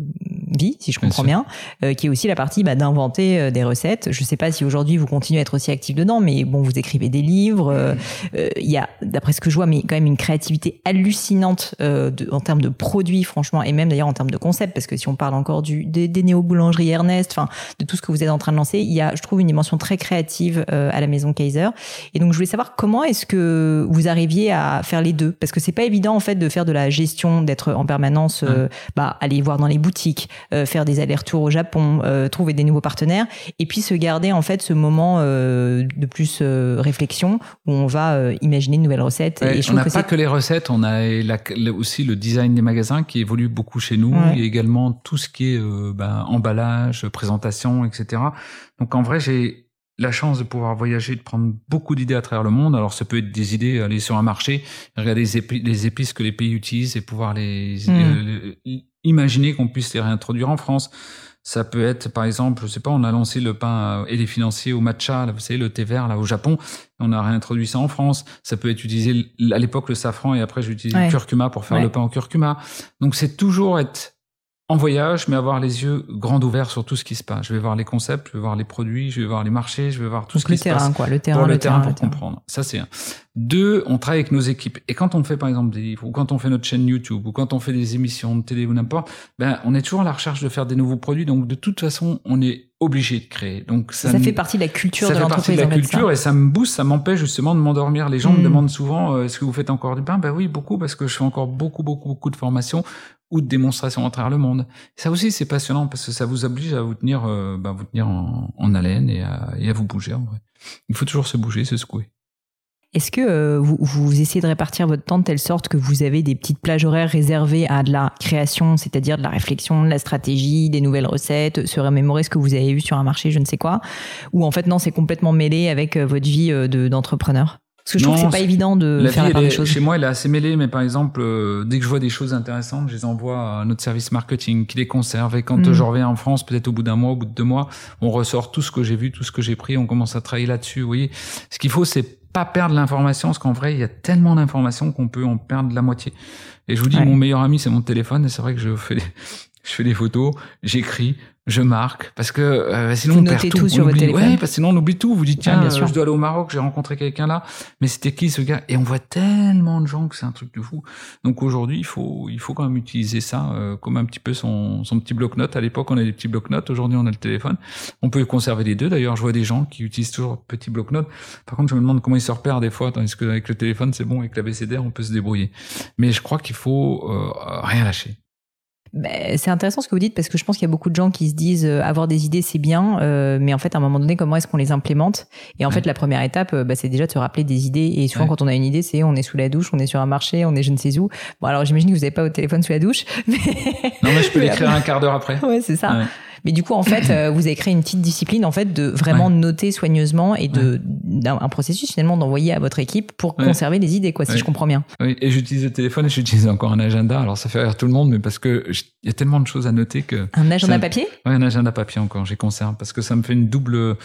S1: vie, si je comprends bien, euh, qui est aussi la partie bah, d'inventer euh, des recettes. Je sais pas si aujourd'hui vous continuez à être aussi actif dedans, mais bon, vous écrivez des livres. Il y a, d'après ce que je vois, mais quand même une créativité hallucinante de, en termes de produits, franchement, et même d'ailleurs en termes de concept, parce que si on parle encore du, des, des néo-boulangeries Ernest, enfin, de tout ce que vous êtes en train de lancer, il y a, je trouve, une dimension très créative à la maison Kaiser. Et donc, je voulais savoir comment est-ce que vous arriviez à faire les deux, parce que c'est pas évident en fait de faire de la gestion, d'être en permanence, bah, aller voir dans les boutiques, euh, faire des allers-retours au Japon, euh, trouver des nouveaux partenaires, et puis se garder en fait ce moment euh, de plus réflexion où on va imaginer de nouvelles recettes.
S2: et on n'a pas que les recettes, on a aussi le design des magasins qui évolue beaucoup chez nous, et également tout ce qui est ben, emballage, présentation, etc. Donc en vrai, j'ai la chance de pouvoir voyager, de prendre beaucoup d'idées à travers le monde. Alors, ça peut être des idées, aller sur un marché, regarder les, épices, que les pays utilisent et pouvoir les, hmm imaginer qu'on puisse les réintroduire en France. Ça peut être, par exemple, je sais pas, on a lancé le pain et les financiers au matcha, là, vous savez, le thé vert, là, au Japon. On a réintroduit ça en France. Ça peut être utilisé, à l'époque, le safran, et après, j'ai utilisé le curcuma pour faire le pain au curcuma. Donc, c'est toujours être en voyage, mais avoir les yeux grands ouverts sur tout ce qui se passe. Je vais voir les concepts, je vais voir les produits, je vais voir les marchés, je vais voir tout ce qui se
S1: passe.
S2: Quoi,
S1: le terrain,
S2: pour
S1: le,
S2: terrain, pour comprendre. Ça, c'est un. Deux, on travaille avec nos équipes. Et quand on fait, par exemple, des livres, ou quand on fait notre chaîne YouTube, ou quand on fait des émissions de télé ou n'importe, ben, on est toujours à la recherche de faire des nouveaux produits. Donc, de toute façon, on est obligé de créer. Donc,
S1: ça, ça fait partie de la culture de l'entreprise. Ça
S2: fait partie de la culture et ça me booste, ça m'empêche justement de m'endormir. Les gens me hmm. demandent souvent, euh, est-ce que vous faites encore du pain? Ben oui, beaucoup, parce que je fais encore beaucoup, beaucoup, beaucoup de formations ou de démonstrations à travers le monde. ça aussi, c'est passionnant parce que ça vous oblige à vous tenir, euh, bah, vous tenir en, en haleine et à, et à, vous bouger. En vrai. Il faut toujours se bouger, se secouer.
S1: Est-ce que euh, vous, vous, essayez de répartir votre temps de telle sorte que vous avez des petites plages horaires réservées à de la création, c'est-à-dire de la réflexion, de la stratégie, des nouvelles recettes, se remémorer ce que vous avez vu sur un marché, je ne sais quoi, ou en fait non, c'est complètement mêlé avec euh, votre vie d'entrepreneur? Parce que je trouve que c'est pas évident de faire la part des choses.
S2: Chez moi, elle est assez mêlée, mais par exemple, euh, dès que je vois des choses intéressantes, je les envoie à notre service marketing qui les conserve. Et quand mm. je reviens en France, peut-être au bout d'un mois, au bout de deux mois, on ressort tout ce que j'ai vu, tout ce que j'ai pris, on commence à travailler là-dessus. Vous voyez, ce qu'il faut, c'est pas perdre l'information, parce qu'en vrai, il y a tellement d'informations qu'on peut en perdre la moitié. Et je vous dis, mon meilleur ami, c'est mon téléphone, et c'est vrai que je fais, je fais des photos, j'écris, je marque parce que euh, sinon
S1: vous
S2: on perd
S1: tout. sur
S2: votre
S1: téléphone.
S2: Ouais, parce que sinon on oublie tout. Vous dites tiens, bien sûr. je dois aller au Maroc, j'ai rencontré quelqu'un là, mais c'était qui ce gars? Et on voit tellement de gens que c'est un truc de fou. Donc aujourd'hui, il faut il faut quand même utiliser ça euh, comme un petit peu son son petit bloc-notes. À l'époque, on a des petits bloc-notes. Aujourd'hui, on a le téléphone. On peut conserver les deux. D'ailleurs, je vois des gens qui utilisent toujours petit bloc-notes. Par contre, je me demande comment ils se repèrent des fois, tandis que avec le téléphone, c'est bon, avec la BCDR, on peut se débrouiller. Mais je crois qu'il faut euh, rien lâcher.
S1: Ben, c'est intéressant ce que vous dites parce que je pense qu'il y a beaucoup de gens qui se disent euh, avoir des idées c'est bien, euh, mais en fait à un moment donné comment est-ce qu'on les implémente? Et en fait la première étape, euh, bah, c'est déjà de se rappeler des idées. Et souvent quand on a une idée, c'est on est sous la douche, on est sur un marché, on est je ne sais où. Bon alors j'imagine que vous n'avez pas votre téléphone sous la douche. Mais...
S2: Non mais je peux l'écrire un quart d'heure après.
S1: Ouais c'est ça. Mais du coup, en fait, euh, vous avez créé une petite discipline en fait de vraiment noter soigneusement et de un processus finalement d'envoyer à votre équipe pour conserver les idées, quoi, si je comprends bien.
S2: Oui, et j'utilise le téléphone et j'utilise encore un agenda. Alors ça fait rire tout le monde, mais parce que il y a tellement de choses à noter que.
S1: Un agenda papier
S2: Oui, un agenda papier encore. J'ai conserve parce que ça me fait une double,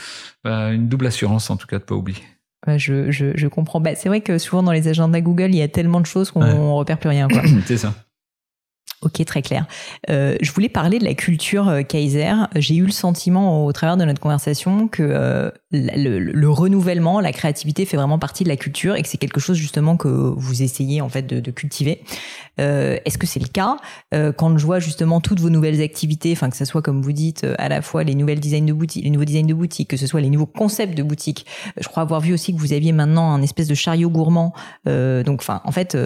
S2: bah, une double assurance en tout cas de pas oublier.
S1: je, je, je comprends. Bah, c'est vrai que souvent dans les agendas Google, il y a tellement de choses qu'on ne repère plus rien.
S2: c'est ça.
S1: Ok, très clair. Euh, je voulais parler de la culture euh, Kaiser. J'ai eu le sentiment au travers de notre conversation que euh, le, renouvellement, la créativité fait vraiment partie de la culture et que c'est quelque chose justement que vous essayez en fait de, cultiver. Euh, Est-ce que c'est le cas euh, quand je vois justement toutes vos nouvelles activités, enfin que ce soit comme vous dites euh, à la fois les nouvelles designs de boutique, les nouveaux designs de boutique, que ce soit les nouveaux concepts de boutique. Je crois avoir vu aussi que vous aviez maintenant un espèce de chariot gourmand. Euh, donc enfin en fait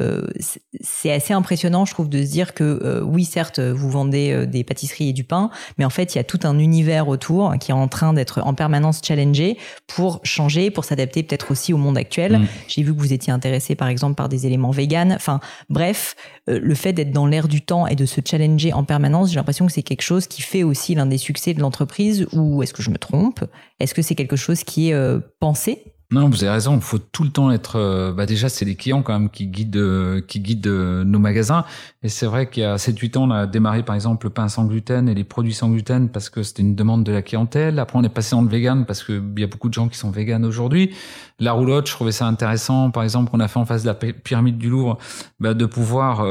S1: c'est assez impressionnant je trouve de se dire que oui certes vous vendez des pâtisseries et du pain, mais en fait il y a tout un univers autour qui est en train d'être en permanence challengé pour changer, pour s'adapter peut-être aussi au monde actuel. Mm. J'ai vu que vous étiez intéressé par exemple par des éléments véganes. Enfin, bref, euh, le fait d'être dans l'air du temps et de se challenger en permanence, j'ai l'impression que c'est quelque chose qui fait aussi l'un des succès de l'entreprise. Ou est-ce que je me trompe? Est-ce que c'est quelque chose qui est euh, pensé?
S2: Non, vous avez raison. Il faut tout le temps être. Euh, bah déjà, c'est les clients quand même qui guident, euh, qui guident euh, nos magasins. Et c'est vrai qu'il y a 7-8 ans, on a démarré par exemple le pain sans gluten et les produits sans gluten parce que c'était une demande de la clientèle. Après, on est passé dans le vegan parce qu'il y a beaucoup de gens qui sont véganes aujourd'hui. La roulotte, je trouvais ça intéressant. Par exemple, qu'on a fait en face de la pyramide du Louvre, bah, de pouvoir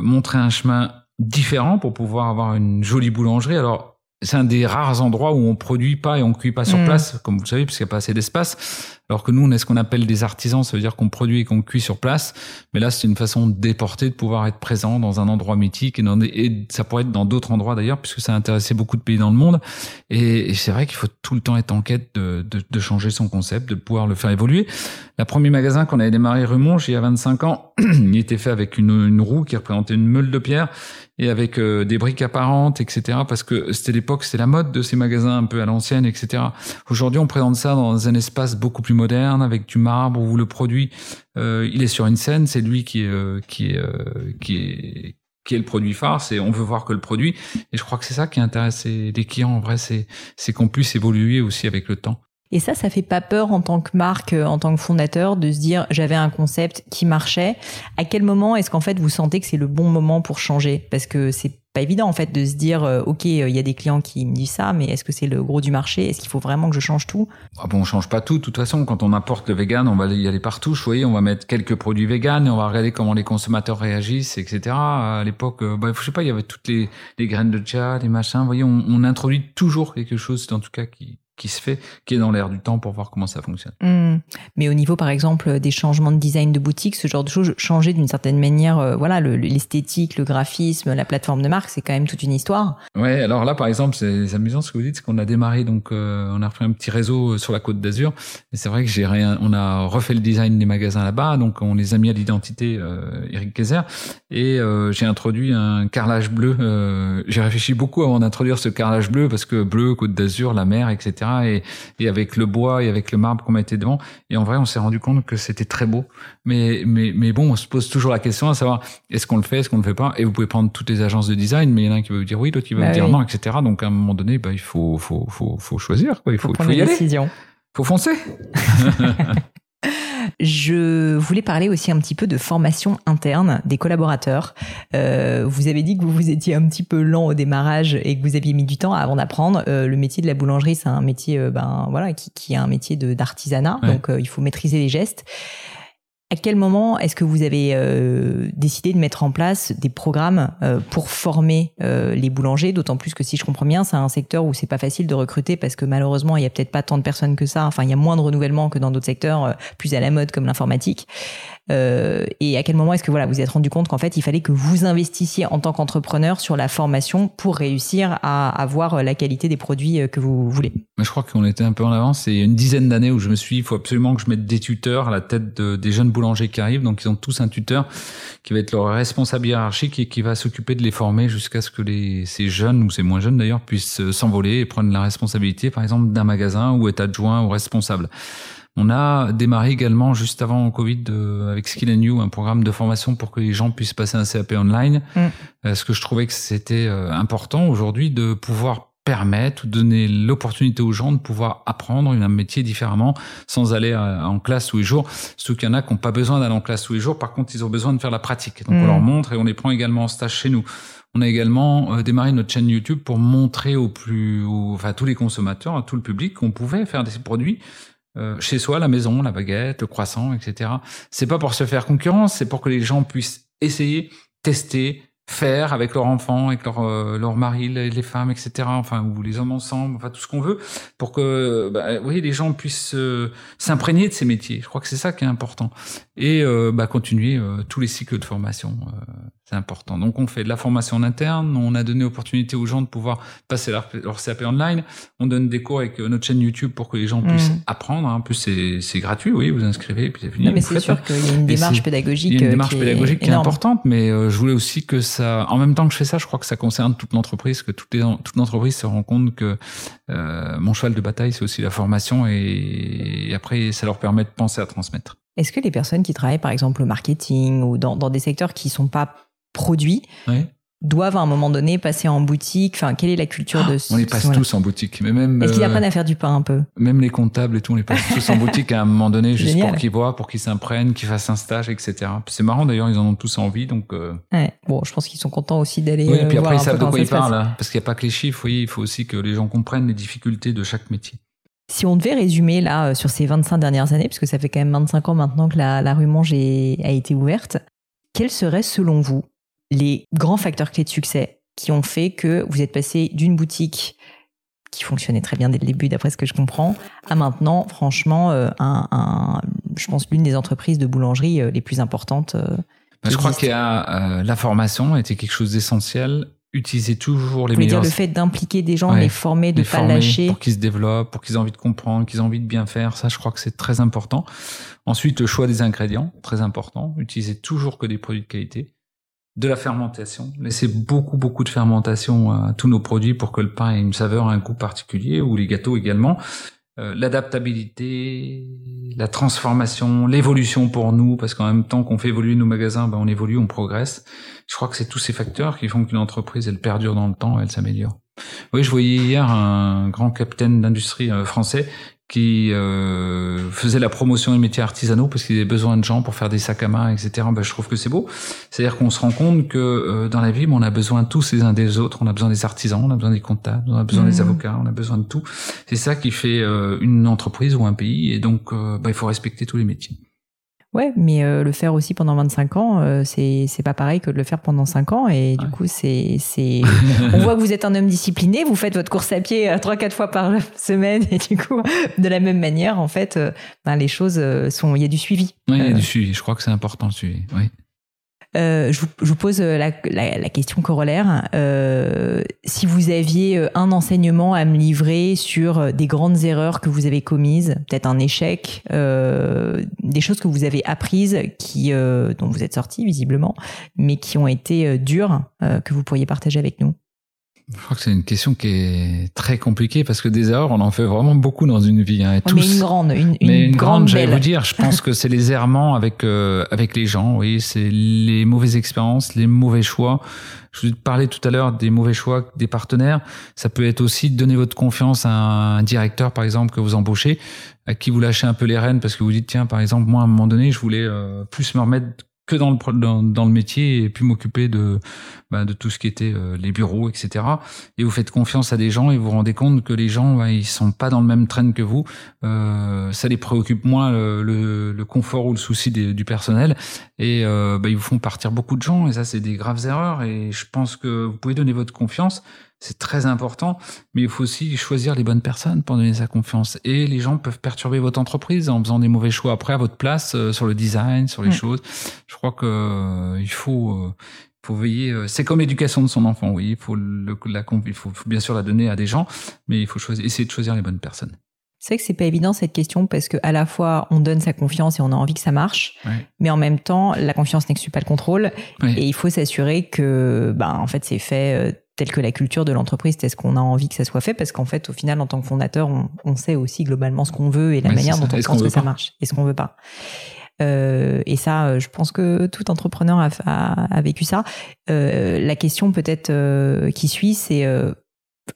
S2: montrer un chemin différent pour pouvoir avoir une jolie boulangerie. Alors c'est un des rares endroits où on produit pas et on cuit pas sur mm. place, comme vous le savez, puisqu'il n'y a pas assez d'espace. Alors que nous, on est ce qu'on appelle des artisans, ça veut dire qu'on produit et qu'on cuit sur place. Mais là, c'est une façon déportée de pouvoir être présent dans un endroit mythique et, et ça pourrait être dans d'autres endroits d'ailleurs, puisque ça a intéressé beaucoup de pays dans le monde. Et, c'est vrai qu'il faut tout le temps être en quête de, changer son concept, de pouvoir le faire évoluer. La premier magasin qu'on avait démarré rue Monge il y a 25 ans, il était fait avec une, une roue qui représentait une meule de pierre et avec euh, des briques apparentes, etc. Parce que c'était l'époque, c'était la mode de ces magasins un peu à l'ancienne, etc. Aujourd'hui, on présente ça dans un espace beaucoup plus moderne, avec du marbre où le produit, euh, il est sur une scène, c'est lui qui est, euh, qui est, qui est qui est le produit phare, c'est on veut voir que le produit. Et je crois que c'est ça qui intéresse les clients en vrai, c'est qu'on puisse évoluer aussi avec le temps.
S1: Et ça, ça fait pas peur en tant que marque, euh, en tant que fondateur, de se dire j'avais un concept qui marchait. À quel moment est-ce qu'en fait vous sentez que c'est le bon moment pour changer? Parce que c'est pas évident en fait de se dire euh, ok euh, il y a des clients qui me disent ça mais est-ce que c'est le gros du marché? Est-ce qu'il faut vraiment que je change tout?
S2: Ah bon on change pas tout. De toute façon quand on apporte le vegan on va y aller partout vous voyez. On va mettre quelques produits vegan et on va regarder comment les consommateurs réagissent etc à l'époque bah, je sais pas il y avait toutes les, graines de chia les machins vous voyez on, on introduit toujours quelque chose en tout cas qui qui se fait, qui est dans l'air du temps pour voir comment ça fonctionne.
S1: Hmm. Mais au niveau, par exemple, des changements de design de boutique, ce genre de choses, changer d'une certaine manière, euh, voilà, l'esthétique, le, graphisme, la plateforme de marque, c'est quand même toute une histoire.
S2: Ouais, alors là, par exemple, c'est amusant ce que vous dites, c'est qu'on a démarré, donc, euh, on a refait un petit réseau euh, sur la Côte d'Azur, et c'est vrai que j'ai rien, on a refait le design des magasins là-bas, donc on les a mis à l'identité Eric Kaiser, et j'ai introduit un carrelage bleu. j'ai réfléchi beaucoup avant d'introduire ce carrelage bleu parce que bleu, Côte d'Azur, la mer, etc. Et, et, avec le bois et avec le marbre qu'on mettait devant. Et en vrai, on s'est rendu compte que c'était très beau. Mais, mais, mais bon, on se pose toujours la question à savoir est-ce qu'on le fait, est-ce qu'on le fait pas? Et vous pouvez prendre toutes les agences de design, mais il y en a un qui va vous dire oui, l'autre qui va bah vous dire non, etc. Donc à un moment donné, bah, il faut, faut, faut, faut choisir. Quoi. Il faut,
S1: faut prendre
S2: faut y
S1: aller. Décision.
S2: Faut foncer.
S1: Je voulais parler aussi un petit peu de formation interne des collaborateurs. Euh, vous avez dit que vous étiez un petit peu lent au démarrage et que vous aviez mis du temps avant d'apprendre. Euh, le métier de la boulangerie, c'est un métier, euh, ben voilà, qui, qui est un métier d'artisanat, donc il faut maîtriser les gestes. À quel moment est-ce que vous avez euh, décidé de mettre en place des programmes euh, pour former euh, les boulangers? D'autant plus que si je comprends bien, c'est un secteur où c'est pas facile de recruter parce que malheureusement il y a peut-être pas tant de personnes que ça. Enfin, il y a moins de renouvellement que dans d'autres secteurs plus à la mode comme l'informatique. Euh, et à quel moment est-ce que voilà vous êtes rendu compte qu'en fait il fallait que vous investissiez en tant qu'entrepreneur sur la formation pour réussir à avoir la qualité des produits euh, que vous voulez?
S2: Je crois qu'on était un peu en avance. C'est une dizaine d'années où je me suis dit il faut absolument que je mette des tuteurs à la tête de, des jeunes boulangers qui arrivent. Donc ils ont tous un tuteur qui va être leur responsable hiérarchique et qui va s'occuper de les former jusqu'à ce que ces jeunes ou ces moins jeunes d'ailleurs puissent euh, s'envoler et prendre la responsabilité par exemple d'un magasin ou être adjoint ou responsable. On a démarré également juste avant Covid de, avec Skill and You un programme de formation pour que les gens puissent passer un CAP online. Mm. Euh, ce que je trouvais que c'était euh, important aujourd'hui de pouvoir permettre ou donner l'opportunité aux gens de pouvoir apprendre un métier différemment sans aller euh, en classe tous les jours. Ceux qu'il y en a qui n'ont pas besoin d'aller en classe tous les jours, par contre, ils ont besoin de faire la pratique. Donc, on mm. leur montre et on les prend également en stage chez nous. On a également démarré notre chaîne YouTube pour montrer aux plus, enfin, à tous les consommateurs, à tout le public qu'on pouvait faire des produits euh, chez soi, la maison, la baguette, le croissant, etc. C'est pas pour se faire concurrence, c'est pour que les gens puissent essayer, tester, faire avec leurs enfants, avec leur, euh, leur mari, les, femmes, etc. Enfin, ou les hommes ensemble, enfin tout ce qu'on veut, pour que bah, oui, les gens puissent euh, s'imprégner de ces métiers. Je crois que c'est ça qui est important. Et euh, bah, continuer tous les cycles de formation, c'est important. Donc on fait de la formation en interne, on a donné opportunité aux gens de pouvoir passer leur, leur CAP online, on donne des cours avec notre chaîne YouTube pour que les gens puissent mmh. apprendre. En plus, c'est gratuit, oui, vous inscrivez, puis c'est fini.
S1: Non, mais c'est sûr qu'il y a une démarche pédagogique.
S2: Il y a une démarche pédagogique qui est importante, mais je voulais aussi que en même temps que je fais ça, je crois que ça concerne toute l'entreprise, que toute, l'entreprise se rend compte que euh, mon cheval de bataille, c'est aussi la formation et, après, ça leur permet de penser à transmettre.
S1: Est-ce que les personnes qui travaillent, par exemple, au marketing ou dans, des secteurs qui ne sont pas produits, doivent à un moment donné passer en boutique Enfin, quelle est la culture de
S2: On les passe tous en boutique, mais même.
S1: Est-ce qu'ils apprennent à faire du pain un peu?
S2: Même les comptables et tout, on les passe tous en boutique à un moment donné, juste pour qu'ils voient, pour qu'ils s'imprègnent, qu'ils fassent un stage, etc. C'est marrant d'ailleurs, ils en ont tous envie, donc.
S1: Ouais. Bon, je pense qu'ils sont contents aussi d'aller.
S2: Oui, et puis après
S1: ils
S2: savent de quoi ils parlent, hein, parce qu'il n'y a pas que les chiffres. Oui, il faut aussi que les gens comprennent les difficultés de chaque métier.
S1: Si on devait résumer là euh, sur ces 25 dernières années, puisque ça fait quand même 25 ans maintenant que la, rue Monge a été ouverte, quels seraient selon vous les grands facteurs clés de succès qui ont fait que vous êtes passé d'une boutique qui fonctionnait très bien dès le début, d'après ce que je comprends, à maintenant, franchement, euh, un, je pense l'une des entreprises de boulangerie euh, les plus importantes.
S2: Bah, je crois que la formation était quelque chose d'essentiel utiliser toujours les
S1: Vous
S2: meilleurs.
S1: dire le fait d'impliquer des gens, les former, de ne pas lâcher.
S2: Pour qu'ils se développent, pour qu'ils aient envie de comprendre, qu'ils aient envie de bien faire. Ça, je crois que c'est très important. Ensuite, le choix des ingrédients, très important. Utiliser toujours que des produits de qualité. De la fermentation. Laisser beaucoup, beaucoup de fermentation à tous nos produits pour que le pain ait une saveur, un goût particulier, ou les gâteaux également. Euh, l'adaptabilité, la transformation, l'évolution pour nous, parce qu'en même temps qu'on fait évoluer nos magasins, ben on évolue, on progresse. Je crois que c'est tous ces facteurs qui font qu'une entreprise, elle perdure dans le temps, elle s'améliore. Oui, je voyais hier un grand capitaine d'industrie euh, français qui euh, faisait la promotion des métiers artisanaux parce qu'il avait besoin de gens pour faire des sacs à main, etc. Ben, je trouve que c'est beau. C'est-à-dire qu'on se rend compte que euh, dans la vie, on a besoin tous les uns des autres. On a besoin des artisans, on a besoin des comptables, on a besoin des mmh. avocats, on a besoin de tout. C'est ça qui fait euh, une entreprise ou un pays. Et donc, ben, il faut respecter tous les métiers.
S1: Ouais, mais euh, le faire aussi pendant 25 ans, euh, c'est c'est pas pareil que de le faire pendant 5 ans. Et du coup, c'est c'est. On voit que vous êtes un homme discipliné. Vous faites votre course à pied euh, trois quatre fois par semaine, et du coup, de la même manière, en fait, ben, les choses sont. Il y a du suivi.
S2: Oui, il y a du suivi. Je crois que c'est important le suivi. Oui.
S1: Euh, je, vous, je, vous, pose euh, la, la, la question corollaire. Euh, si vous aviez euh, un enseignement à me livrer sur des grandes erreurs que vous avez commises, peut-être un échec, euh, des choses que vous avez apprises, qui, dont vous êtes sorti visiblement, mais qui ont été dures, que vous pourriez partager avec nous?
S2: Je crois que c'est une question qui est très compliquée parce que des erreurs, on en fait vraiment beaucoup dans une vie. Hein,
S1: tous. Mais une grande, une,
S2: une,
S1: mais une grande,
S2: j'allais vous dire. Je pense que c'est les errements avec euh, avec les gens. Oui, c'est les mauvaises expériences, les mauvais choix. Je vous parlais tout à l'heure des mauvais choix des partenaires. Ça peut être aussi de donner votre confiance à un directeur, par exemple, que vous embauchez, à qui vous lâchez un peu les rênes parce que vous dites tiens, par exemple, moi à un moment donné, je voulais euh, plus me remettre que dans le dans, le métier et puis m'occuper de bah, de tout ce qui était euh, les bureaux etc et vous faites confiance à des gens et vous vous rendez compte que les gens bah, ils sont pas dans le même train que vous. Euh, ça les préoccupe moins le, le, le, confort ou le souci du personnel. Et euh, bah, ils vous font partir beaucoup de gens et ça c'est des graves erreurs. Et je pense que vous pouvez donner votre confiance c'est très important, mais il faut aussi choisir les bonnes personnes pour donner sa confiance. Et les gens peuvent perturber votre entreprise en faisant des mauvais choix après à votre place euh, sur le design, sur les choses. Je crois que euh, il faut, euh, faut veiller. c'est comme l'éducation de son enfant, oui. Il faut, le, la, il faut, bien sûr la donner à des gens, mais il faut choisir, essayer de choisir les bonnes personnes.
S1: C'est vrai que c'est pas évident cette question parce que à la fois on donne sa confiance et on a envie que ça marche, mais en même temps la confiance n'exclut pas le contrôle et il faut s'assurer que ben en fait c'est fait telle que la culture de l'entreprise, est-ce qu'on a envie que ça soit fait? Parce qu'en fait, au final, en tant que fondateur, on, sait aussi globalement ce qu'on veut et la manière dont on pense que ça marche et ce qu'on veut pas. Euh, et ça, euh, je pense que tout entrepreneur a, a, vécu ça. Euh, la question peut-être euh, qui suit, c'est euh,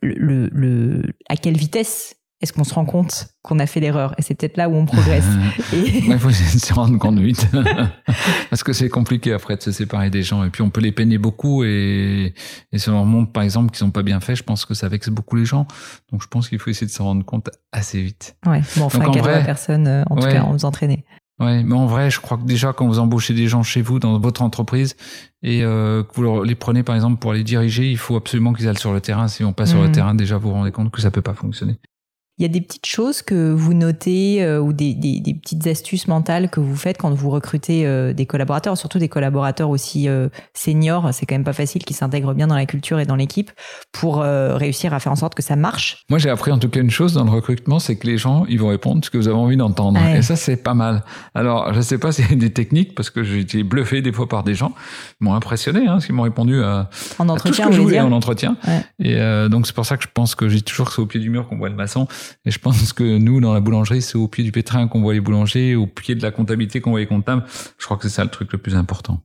S1: le, le, à quelle vitesse est-ce qu'on se rend compte qu'on a fait l'erreur? Et c'est peut-être là où on progresse.
S2: Il faut se rendre compte vite. Parce que c'est compliqué après de se séparer des gens. Et puis on peut les peiner beaucoup. Et, et si on leur montre par exemple qu'ils n'ont pas bien fait, je pense que ça vexe beaucoup les gens. Donc je pense qu'il faut essayer de se rendre compte assez vite.
S1: Ouais, bon, enfin, Donc, vrai, personne, euh, en tout cas, en vous entraîner.
S2: Ouais, mais en vrai, je crois que déjà quand vous embauchez des gens chez vous dans votre entreprise et euh, que vous les prenez par exemple pour les diriger, il faut absolument qu'ils aillent sur le terrain. Si on passe sur le mmh. terrain, déjà vous vous rendez compte que ça peut pas fonctionner.
S1: Il y a des petites choses que vous notez euh, ou des, des, des, petites astuces mentales que vous faites quand vous recrutez euh, des collaborateurs, surtout des collaborateurs aussi euh, seniors. C'est quand même pas facile, qui s'intègrent bien dans la culture et dans l'équipe pour réussir à faire en sorte que ça marche.
S2: Moi, j'ai appris en tout cas une chose dans le recrutement, c'est que les gens, ils vont répondre ce que vous avez envie d'entendre. Et ça, c'est pas mal. Alors, je sais pas si c'est des techniques parce que j'ai été bluffé des fois par des gens, ils m'ont impressionné, hein, qu'ils m'ont répondu à,
S1: en entretien,
S2: tout ce que
S1: je voulais
S2: en entretien. Et donc, c'est pour ça que je pense que j'ai toujours que c'est au pied du mur qu'on voit le maçon. Et je pense que nous, dans la boulangerie, c'est au pied du pétrin qu'on voit les boulangers, au pied de la comptabilité qu'on voit les comptables. Je crois que c'est ça le truc le plus important.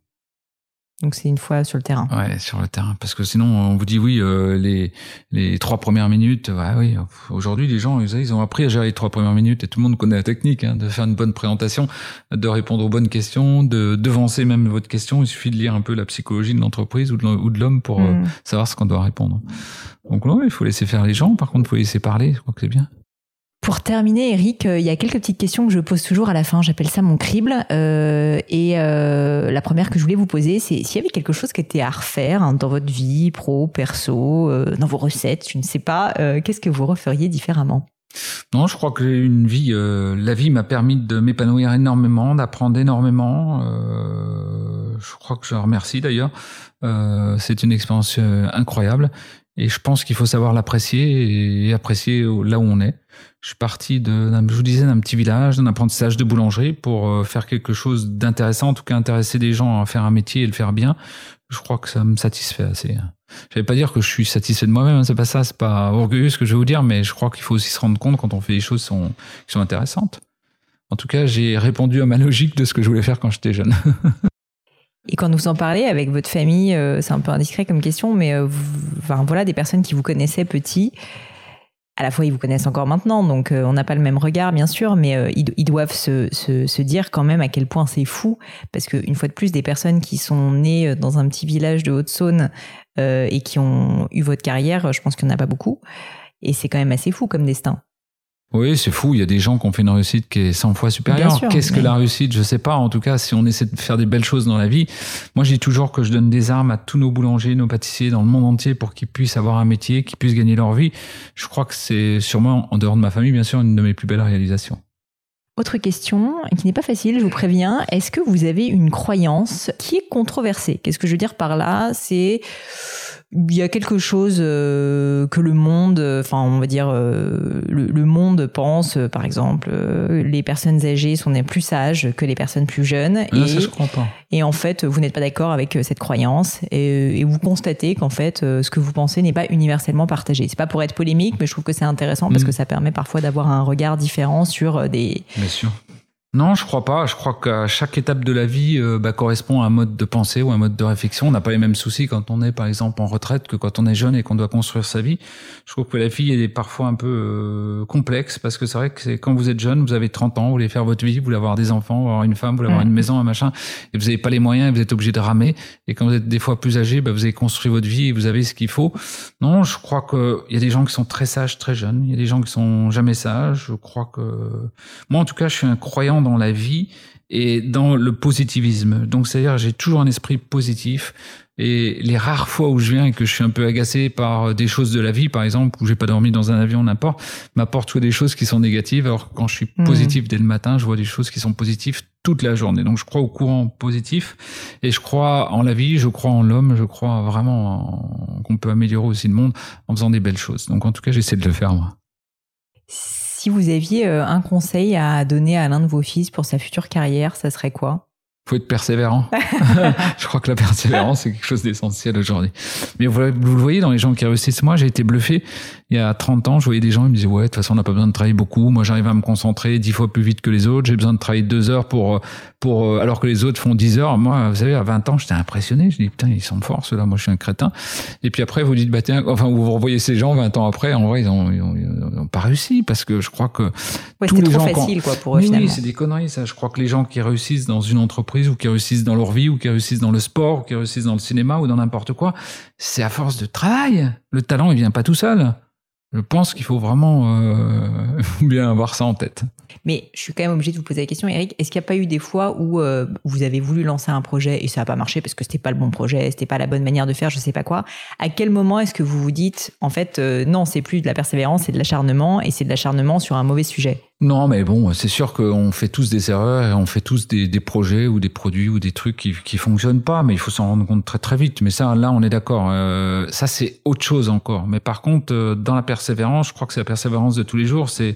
S1: Donc c'est une fois sur le terrain.
S2: Ouais, sur le terrain. Parce que sinon, on vous dit oui, euh, les les trois premières minutes. Ouais, oui. Aujourd'hui, les gens, ils, ont appris à gérer les trois premières minutes et tout le monde connaît la technique hein, de faire une bonne présentation, de répondre aux bonnes questions, de devancer même votre question. Il suffit de lire un peu la psychologie de l'entreprise ou de l'homme pour euh, mm. savoir ce qu'on doit répondre. Donc non, il faut laisser faire les gens. Par contre, il faut laisser parler. Je crois que c'est bien.
S1: Pour terminer, Eric, euh, il y a quelques petites questions que je pose toujours à la fin. J'appelle ça mon crible. Euh, et euh, la première que je voulais vous poser, c'est s'il y avait quelque chose qui était à refaire hein, dans votre vie, pro, perso, dans vos recettes, je ne sais pas, qu'est-ce que vous referiez différemment?
S2: Non, je crois que une vie. la vie m'a permis de m'épanouir énormément, d'apprendre énormément. je crois que je remercie d'ailleurs. c'est une expérience incroyable. Et je pense qu'il faut savoir l'apprécier et apprécier là où on est. Je suis parti de, je vous disais, d'un petit village, d'un apprentissage de boulangerie pour euh, faire quelque chose d'intéressant, en tout cas intéresser des gens à faire un métier et le faire bien. Je crois que ça me satisfait assez. Je vais pas dire que je suis satisfait de moi-même, hein, c'est pas ça, c'est pas orgueilleux ce que je vais vous dire, mais je crois qu'il faut aussi se rendre compte quand on fait des choses qui sont, qui sont intéressantes. En tout cas, j'ai répondu à ma logique de ce que je voulais faire quand j'étais jeune.
S1: Et quand vous en parlez avec votre famille, euh, c'est un peu indiscret comme question, mais euh, enfin, voilà, des personnes qui vous connaissaient petit, à la fois ils vous connaissent encore maintenant, donc euh, on n'a pas le même regard bien sûr, mais ils, doivent se, se, se, dire quand même à quel point c'est fou, parce qu'une fois de plus, des personnes qui sont nées dans un petit village de Haute-Saône et qui ont eu votre carrière, je pense qu'il n'y en a pas beaucoup, et c'est quand même assez fou comme destin.
S2: Oui, c'est fou. Il y a des gens qui ont fait une réussite qui est 100 fois supérieure. Qu'est-ce que la réussite? Je sais pas. En tout cas, si on essaie de faire des belles choses dans la vie, moi, je dis toujours que je donne des armes à tous nos boulangers, nos pâtissiers dans le monde entier pour qu'ils puissent avoir un métier, qu'ils puissent gagner leur vie. Je crois que c'est sûrement, en dehors de ma famille, bien sûr, une de mes plus belles réalisations.
S1: Autre question qui n'est pas facile, je vous préviens. Est-ce que vous avez une croyance qui est controversée? Qu'est-ce que je veux dire par là? C'est il y a quelque chose euh, que le monde, enfin on va dire euh, le, monde pense, euh, par exemple, les personnes âgées sont plus sages que les personnes plus jeunes.
S2: et, ça, je comprends pas.
S1: Et en fait, vous n'êtes pas d'accord avec cette croyance et, et vous constatez qu'en fait, ce que vous pensez n'est pas universellement partagé. C'est pas pour être polémique, mais je trouve que c'est intéressant parce mm. que ça permet parfois d'avoir un regard différent sur des.
S2: Bien sûr non, je crois pas. Je crois qu'à chaque étape de la vie euh, bah, correspond à un mode de pensée ou un mode de réflexion. On n'a pas les mêmes soucis quand on est, par exemple, en retraite que quand on est jeune et qu'on doit construire sa vie. Je trouve que la vie est parfois un peu euh, complexe parce que c'est vrai que c'est quand vous êtes jeune, vous avez 30 ans, vous voulez faire votre vie, vous voulez avoir des enfants, vous avoir une femme, vous voulez avoir une maison, un machin, et vous n'avez pas les moyens, et vous êtes obligé de ramer. Et quand vous êtes des fois plus âgé, bah, vous avez construit votre vie et vous avez ce qu'il faut. Non, je crois qu'il y a des gens qui sont très sages, très jeunes. Il y a des gens qui sont jamais sages. Je crois que moi, en tout cas, je suis un croyant dans la vie et dans le positivisme. Donc, c'est-à-dire, j'ai toujours un esprit positif. Et les rares fois où je viens et que je suis un peu agacé par des choses de la vie, par exemple, où j'ai pas dormi dans un avion, n'importe, m'apporte soit des choses qui sont négatives. Alors, quand je suis mmh. positif dès le matin, je vois des choses qui sont positives toute la journée. Donc, je crois au courant positif et je crois en la vie, je crois en l'homme, je crois vraiment qu'on peut améliorer aussi le monde en faisant des belles choses. Donc, en tout cas, j'essaie de le faire, moi.
S1: Si vous aviez euh, un conseil à donner à l'un de vos fils pour sa future carrière, ça serait quoi?
S2: Faut être persévérant. je crois que la persévérance, c'est quelque chose d'essentiel aujourd'hui. Mais vous, vous, le voyez dans les gens qui réussissent. Moi, j'ai été bluffé. Il y a 30 ans, je voyais des gens, ils me disaient, ouais, de toute façon, on n'a pas besoin de travailler beaucoup. Moi, j'arrive à me concentrer dix fois plus vite que les autres. J'ai besoin de travailler deux heures pour, pour, euh, alors que les autres font 10 heures. Moi, vous savez, à 20 ans, j'étais impressionné. Je dis, putain, ils sont forts, ceux-là. Moi, je suis un crétin. Et puis après, vous dites, bah, tiens, enfin, vous revoyez ces gens 20 ans après. En vrai, ils ont, ils ont, pas réussi parce que je crois que
S1: ouais, tous les trop facile, quoi, pour eux,
S2: oui c'est des conneries, ça. Je crois que les gens qui réussissent dans une entreprise ou qui réussissent dans leur vie ou qui réussissent dans le sport ou qui réussissent dans le cinéma ou dans n'importe quoi, c'est à force de travail. Le talent, il vient pas tout seul. Je pense qu'il faut vraiment euh, bien avoir ça en tête.
S1: Mais je suis quand même obligé de vous poser la question, Eric. Est-ce qu'il n'y a pas eu des fois où euh, vous avez voulu lancer un projet et ça n'a pas marché parce que c'était pas le bon projet, c'était pas la bonne manière de faire, je sais pas quoi? À quel moment est-ce que vous vous dites, en fait, euh, non, c'est plus de la persévérance, c'est de l'acharnement et c'est de l'acharnement sur un mauvais sujet?
S2: Non, mais bon, c'est sûr qu'on fait tous des erreurs et on fait tous des, projets ou des produits ou des trucs qui qui fonctionnent pas, mais il faut s'en rendre compte très très vite. Mais ça, là, on est d'accord. Euh, ça, c'est autre chose encore. Mais par contre, euh, dans la persévérance, je crois que c'est la persévérance de tous les jours. C'est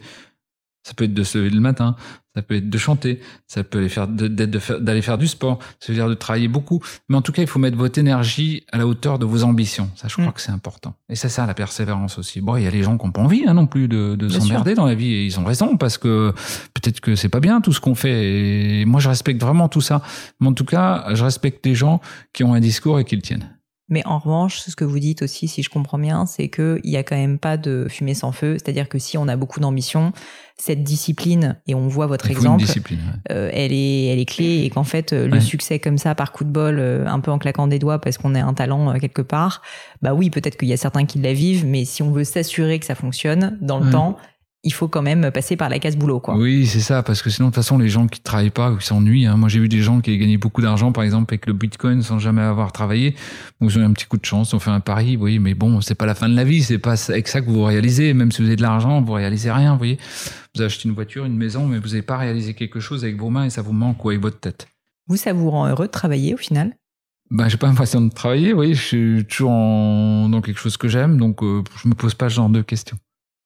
S2: Ça peut être de se lever le matin, ça peut être de chanter, ça peut aller faire d'aller faire du sport, ça veut dire de travailler beaucoup. Mais en tout cas, il faut mettre votre énergie à la hauteur de vos ambitions. Ça, je crois mm. que c'est important. Et c'est ça la persévérance aussi. Bon, il y a les gens qui n'ont pas envie hein, non plus de, de s'emmerder dans la vie et ils ont raison parce que peut-être que c'est pas bien tout ce qu'on fait. Et moi, je respecte vraiment tout ça. Mais en tout cas, je respecte les gens qui ont un discours et qui le tiennent.
S1: Mais en revanche, ce que vous dites aussi, si je comprends bien, c'est qu'il n'y a quand même pas de fumée sans feu. C'est-à-dire que si on a beaucoup d'ambition, cette discipline, et on voit votre exemple, euh, elle, est, elle est clé et qu'en fait, euh, le succès comme ça, par coup de bol, euh, un peu en claquant des doigts parce qu'on a un talent quelque part, bah oui, peut-être qu'il y a certains qui la vivent, mais si on veut s'assurer que ça fonctionne dans le temps, il faut quand même passer par la case boulot, quoi.
S2: Oui, c'est ça, parce que sinon, de toute façon, les gens qui travaillent pas ou qui s'ennuient, hein, moi j'ai vu des gens qui ont gagné beaucoup d'argent, par exemple, avec le Bitcoin sans jamais avoir travaillé, ils ont eu un petit coup de chance, ont fait un pari, vous voyez, mais bon, c'est pas la fin de la vie, c'est pas avec ça que vous réalisez, même si vous avez de l'argent, vous réalisez rien, vous voyez. Vous achetez une voiture, une maison, mais vous n'avez pas réalisé quelque chose avec vos mains et ça vous manque ou avec votre tête.
S1: Vous, ça vous rend heureux de travailler au final?
S2: Ben, j'ai pas l'impression de travailler, oui, je suis toujours dans quelque chose que j'aime, donc euh, je me pose pas ce genre de questions.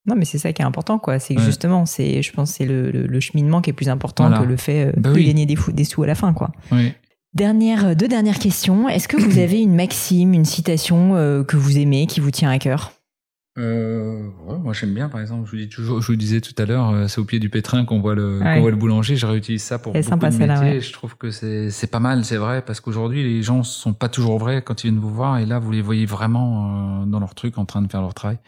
S1: Non, mais c'est ça qui est important, quoi. C'est justement, c'est, je pense, c'est le, cheminement qui est plus important que le fait euh, bah de gagner des, des, sous à la fin, quoi.
S2: Oui.
S1: Dernière, euh, deux dernières questions. Est-ce que vous avez une maxime, une citation euh, que vous aimez, qui vous tient à cœur?
S2: Euh, ouais, moi j'aime bien par exemple je vous dis toujours je vous disais tout à l'heure euh, c'est au pied du pétrin qu'on voit le qu'on voit le boulanger. Je réutilise ça pour beaucoup de métiers. là, je trouve que c'est c'est pas mal c'est vrai parce qu'aujourd'hui les gens sont pas toujours vrais quand ils viennent vous voir. Et là vous les voyez vraiment euh, dans leur truc en train de faire leur travail.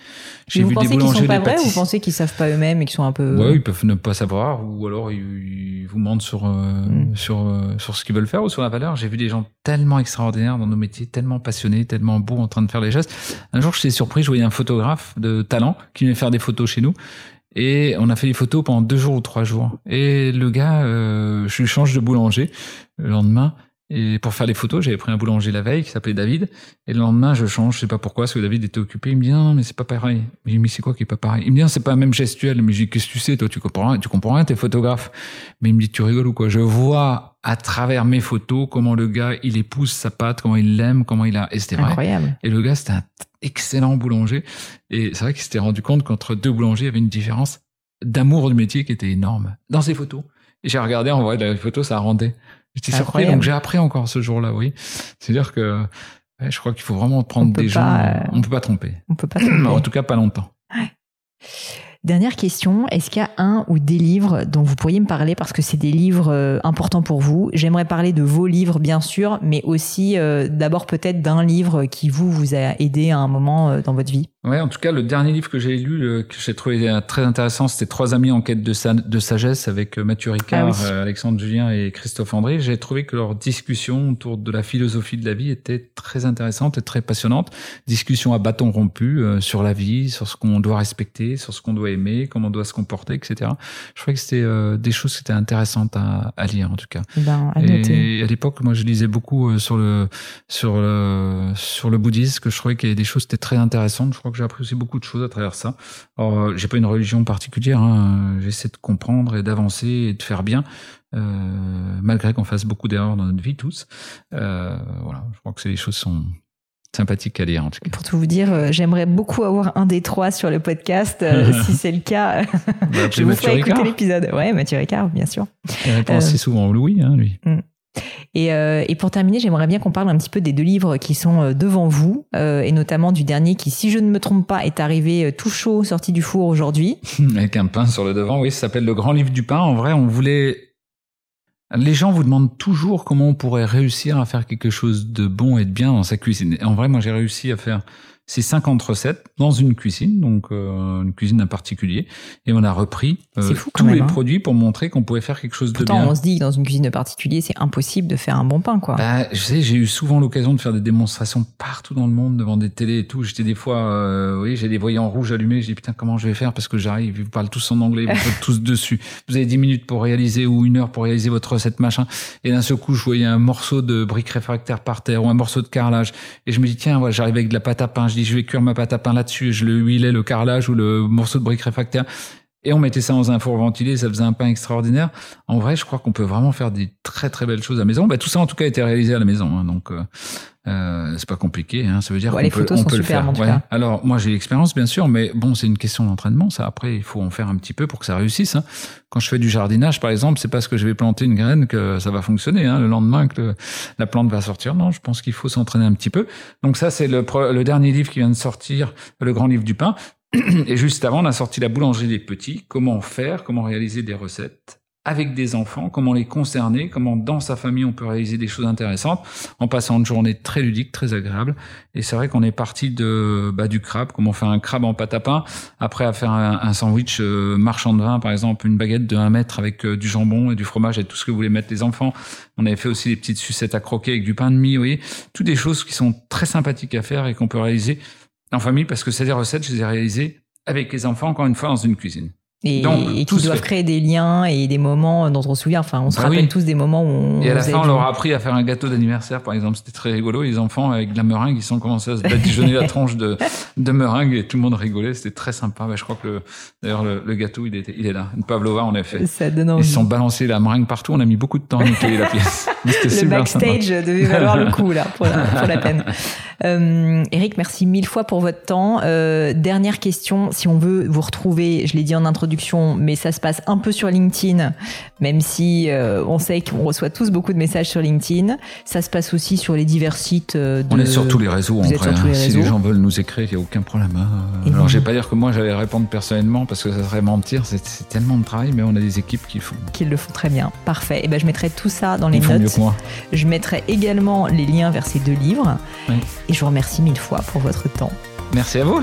S1: J'ai vu des boulangers sont pas vrais ou vous pensez qu'ils savent pas eux-mêmes et qu'ils sont un peu
S2: ouais ils peuvent ne pas savoir ou alors ils, vous mentent sur euh, mm. sur sur ce qu'ils veulent faire ou sur la valeur. J'ai vu des gens tellement extraordinaires dans nos métiers tellement passionnés tellement beaux en train de faire les gestes un jour j'étais surpris je voyais un photographe de talent qui venait faire des photos chez nous. Et on a fait des photos pendant deux jours ou trois jours. Et le gars, euh, je lui change de boulanger le lendemain. Et pour faire les photos, j'avais pris un boulanger la veille qui s'appelait David. Et le lendemain, je change, je sais pas pourquoi, parce que David était occupé. Il me dit non, mais c'est pas pareil. Mais je dis mais c'est quoi qui est pas pareil? Il me dit c'est pas la même gestuelle. Mais je dis qu'est-ce que tu sais toi? Tu comprends rien Tu comprends rien T'es photographe. Mais il me dit tu rigoles ou quoi? Je vois à travers mes photos comment le gars il épouse sa pâte, comment il l'aime, comment il a. Et c'était
S1: incroyable.
S2: Et le gars c'était un excellent boulanger. Et c'est vrai qu'il s'était rendu compte qu'entre deux boulangers il y avait une différence d'amour du métier qui était énorme dans ses photos. Et j'ai regardé en vrai les photos, ça rendait. J'étais surpris, donc j'ai appris encore ce jour-là, oui. C'est-à-dire que je crois qu'il faut vraiment prendre des gens. Euh, on peut pas tromper.
S1: On peut pas tromper.
S2: en tout cas, pas longtemps.
S1: Dernière question, est-ce qu'il y a un ou des livres dont vous pourriez me parler parce que c'est des livres euh, importants pour vous? J'aimerais parler de vos livres bien sûr, mais aussi euh, d'abord peut-être d'un livre qui vous vous a aidé à un moment dans votre vie.
S2: Ouais, en tout cas, le dernier livre que j'ai lu, euh, que j'ai trouvé euh, très intéressant, c'était Trois amis en quête de, de sagesse avec euh, Mathieu Ricard, ah Alexandre Julien et Christophe André. J'ai trouvé que leur discussion autour de la philosophie de la vie était très intéressante et très passionnante. Discussion à bâton rompu sur la vie, sur ce qu'on doit respecter, sur ce qu'on doit aimer, comment on doit se comporter, etc. Je trouvais que c'était des choses qui étaient intéressantes à, à lire en tout cas.
S1: Ben,
S2: à et à l'époque, moi, je lisais beaucoup sur le sur le sur le bouddhisme, que je trouvais qu'il y avait des choses qui étaient très intéressantes. Je crois j'ai appris aussi beaucoup de choses à travers ça. Alors, euh, j'ai pas une religion particulière. Hein. J'essaie de comprendre et d'avancer et de faire bien, euh, malgré qu'on fasse beaucoup d'erreurs dans notre vie tous. Euh, voilà, je crois que les choses sont sympathiques à lire en tout cas.
S1: Pour tout vous dire, j'aimerais beaucoup avoir un des trois sur le podcast. si c'est le cas, bah, je vous ferai écouter l'épisode. Ouais, Mathieu Ricard, bien sûr.
S2: Il répond assez souvent Louis, hein, lui. Mm.
S1: Euh, et, pour terminer, j'aimerais bien qu'on parle un petit peu des deux livres qui sont euh, devant vous, euh, et notamment du dernier qui, si je ne me trompe pas, est arrivé tout chaud, sorti du four aujourd'hui.
S2: Avec un pain sur le devant, oui, ça s'appelle Le Grand Livre du Pain. En vrai, on voulait... Les gens vous demandent toujours comment on pourrait réussir à faire quelque chose de bon et de bien dans sa cuisine. En vrai, moi, j'ai réussi à faire c'est 50 recettes dans une cuisine, donc euh, une cuisine en particulier, et on a repris euh, tous les hein. produits pour montrer qu'on pouvait faire quelque chose
S1: de
S2: bien.
S1: on se dit que dans une cuisine de particulier, c'est impossible de faire un bon pain, quoi.
S2: Bah, je sais, j'ai eu souvent l'occasion de faire des démonstrations partout dans le monde devant des télés et tout. J'étais des fois, euh, oui, j'ai des voyants rouges allumés. Je dis putain, comment je vais faire? Parce que j'arrive, ils vous parlent tous en anglais, vous êtes tous dessus. Vous avez 10 minutes pour réaliser ou une heure pour réaliser votre recette machin. Et d'un seul coup, je voyais un morceau de brique réfractaire par terre ou un morceau de carrelage. Et je me dis tiens, voilà, j'arrive avec de la pâte à pain je dis, je vais cuire ma pâte à pain là-dessus, je le huilais, le carrelage ou le morceau de brique réfractaire. Et on mettait ça dans un four ventilé, ça faisait un pain extraordinaire. En vrai, je crois qu'on peut vraiment faire des très très belles choses à la maison. Bah, tout ça, en tout cas, a été réalisé à la maison, hein, donc euh, euh, c'est pas compliqué. Hein, ça veut dire qu'on peut, le faire. Alors moi, j'ai l'expérience bien sûr, mais bon, c'est une question d'entraînement. Ça, après, il faut en faire un petit peu pour que ça réussisse. Hein. Quand je fais du jardinage, par exemple, c'est parce que je vais planter une graine que ça va fonctionner. Hein, le lendemain que la plante va sortir. Non, je pense qu'il faut s'entraîner un petit peu. Donc ça, c'est le, le dernier livre qui vient de sortir, le grand livre du pain. Et juste avant, on a sorti la boulangerie des petits. Comment faire, comment réaliser des recettes avec des enfants, comment les concerner, comment dans sa famille on peut réaliser des choses intéressantes en passant une journée très ludique, très agréable. Et c'est vrai qu'on est parti de bah, du crabe, comment faire un crabe en pâte à pain, après à faire un, sandwich euh, marchand de vin, par exemple, une baguette de 1 mètre avec euh, du jambon et du fromage et tout ce que voulaient mettre les enfants. On avait fait aussi des petites sucettes à croquer avec du pain de mie, vous voyez, toutes des choses qui sont très sympathiques à faire et qu'on peut réaliser en famille parce que des recettes, je les ai réalisées avec les enfants, encore une fois, dans une cuisine.
S1: Et, et qui doivent créer des liens et des moments dont on se souvient. Enfin, on se bah rappelle tous des moments où on.
S2: Et à la fin, on leur a appris à faire un gâteau d'anniversaire, par exemple. C'était très rigolo. Les enfants, avec de la meringue, ils sont commencé à se badigeonner la tranche de, de meringue et tout le monde rigolait. C'était très sympa. Mais je crois que d'ailleurs, le, gâteau, il, était, il est là. Une pavlova, en effet. Ça donne envie. Ils se sont balancés la meringue partout. On a mis beaucoup de temps à nettoyer la pièce.
S1: le backstage devait valoir le coup, là, pour la, pour la peine. Euh, Eric, merci mille fois pour votre temps. Euh, dernière question. Si on veut vous retrouver, je l'ai dit en introduction, mais ça se passe un peu sur LinkedIn, même si euh, on sait qu'on reçoit tous beaucoup de messages sur LinkedIn. Ça se passe aussi sur les divers sites. De...
S2: On est sur tous les réseaux. en vrai, hein. Si les gens veulent nous écrire, il n'y a aucun problème. Hein. Alors, je vais pas dire que moi j'allais répondre personnellement parce que ça serait mentir. C'est tellement de travail, mais on a des équipes qui le font.
S1: Qui le font très bien. Parfait. Et ben, je mettrai tout ça dans les notes. Mieux que moi. Je mettrai également les liens vers ces deux livres. Et je vous remercie mille fois pour votre temps.
S2: Merci à vous.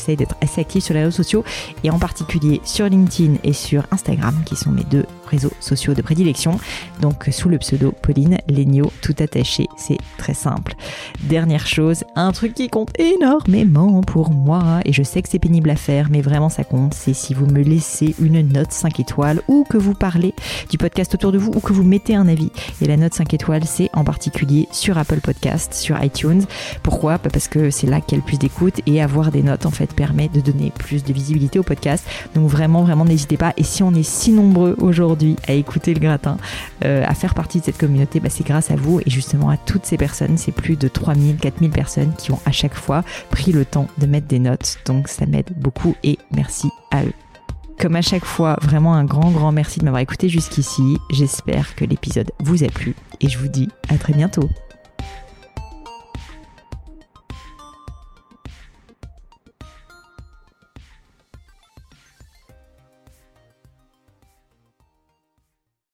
S1: j'essaye d'être assez active sur les réseaux sociaux et en particulier sur LinkedIn et sur Instagram qui sont mes deux réseaux sociaux de prédilection. Donc sous le pseudo Pauline Legno, tout attaché, c'est très simple. Dernière chose, un truc qui compte énormément pour moi et je sais que c'est pénible à faire mais vraiment ça compte, c'est si vous me laissez une note 5 étoiles ou que vous parlez du podcast autour de vous ou que vous mettez un avis. Et la note 5 étoiles, c'est en particulier sur Apple Podcast, sur iTunes. Pourquoi? Bah, Parce que c'est là qu'il y a le plus d'écoute et avoir des notes en fait permet de donner plus de visibilité au podcast. Donc vraiment, vraiment, n'hésitez pas. Et si on est si nombreux à écouter le gratin, euh, à faire partie de cette communauté, bah, c'est grâce à vous et justement à toutes ces personnes. C'est plus de 3000, 4000 personnes qui ont à chaque fois pris le temps de mettre des notes. Donc ça m'aide beaucoup et merci à eux. Comme à chaque fois, vraiment un grand, grand merci de m'avoir écouté jusqu'ici. J'espère que l'épisode vous a plu et je vous dis à très bientôt.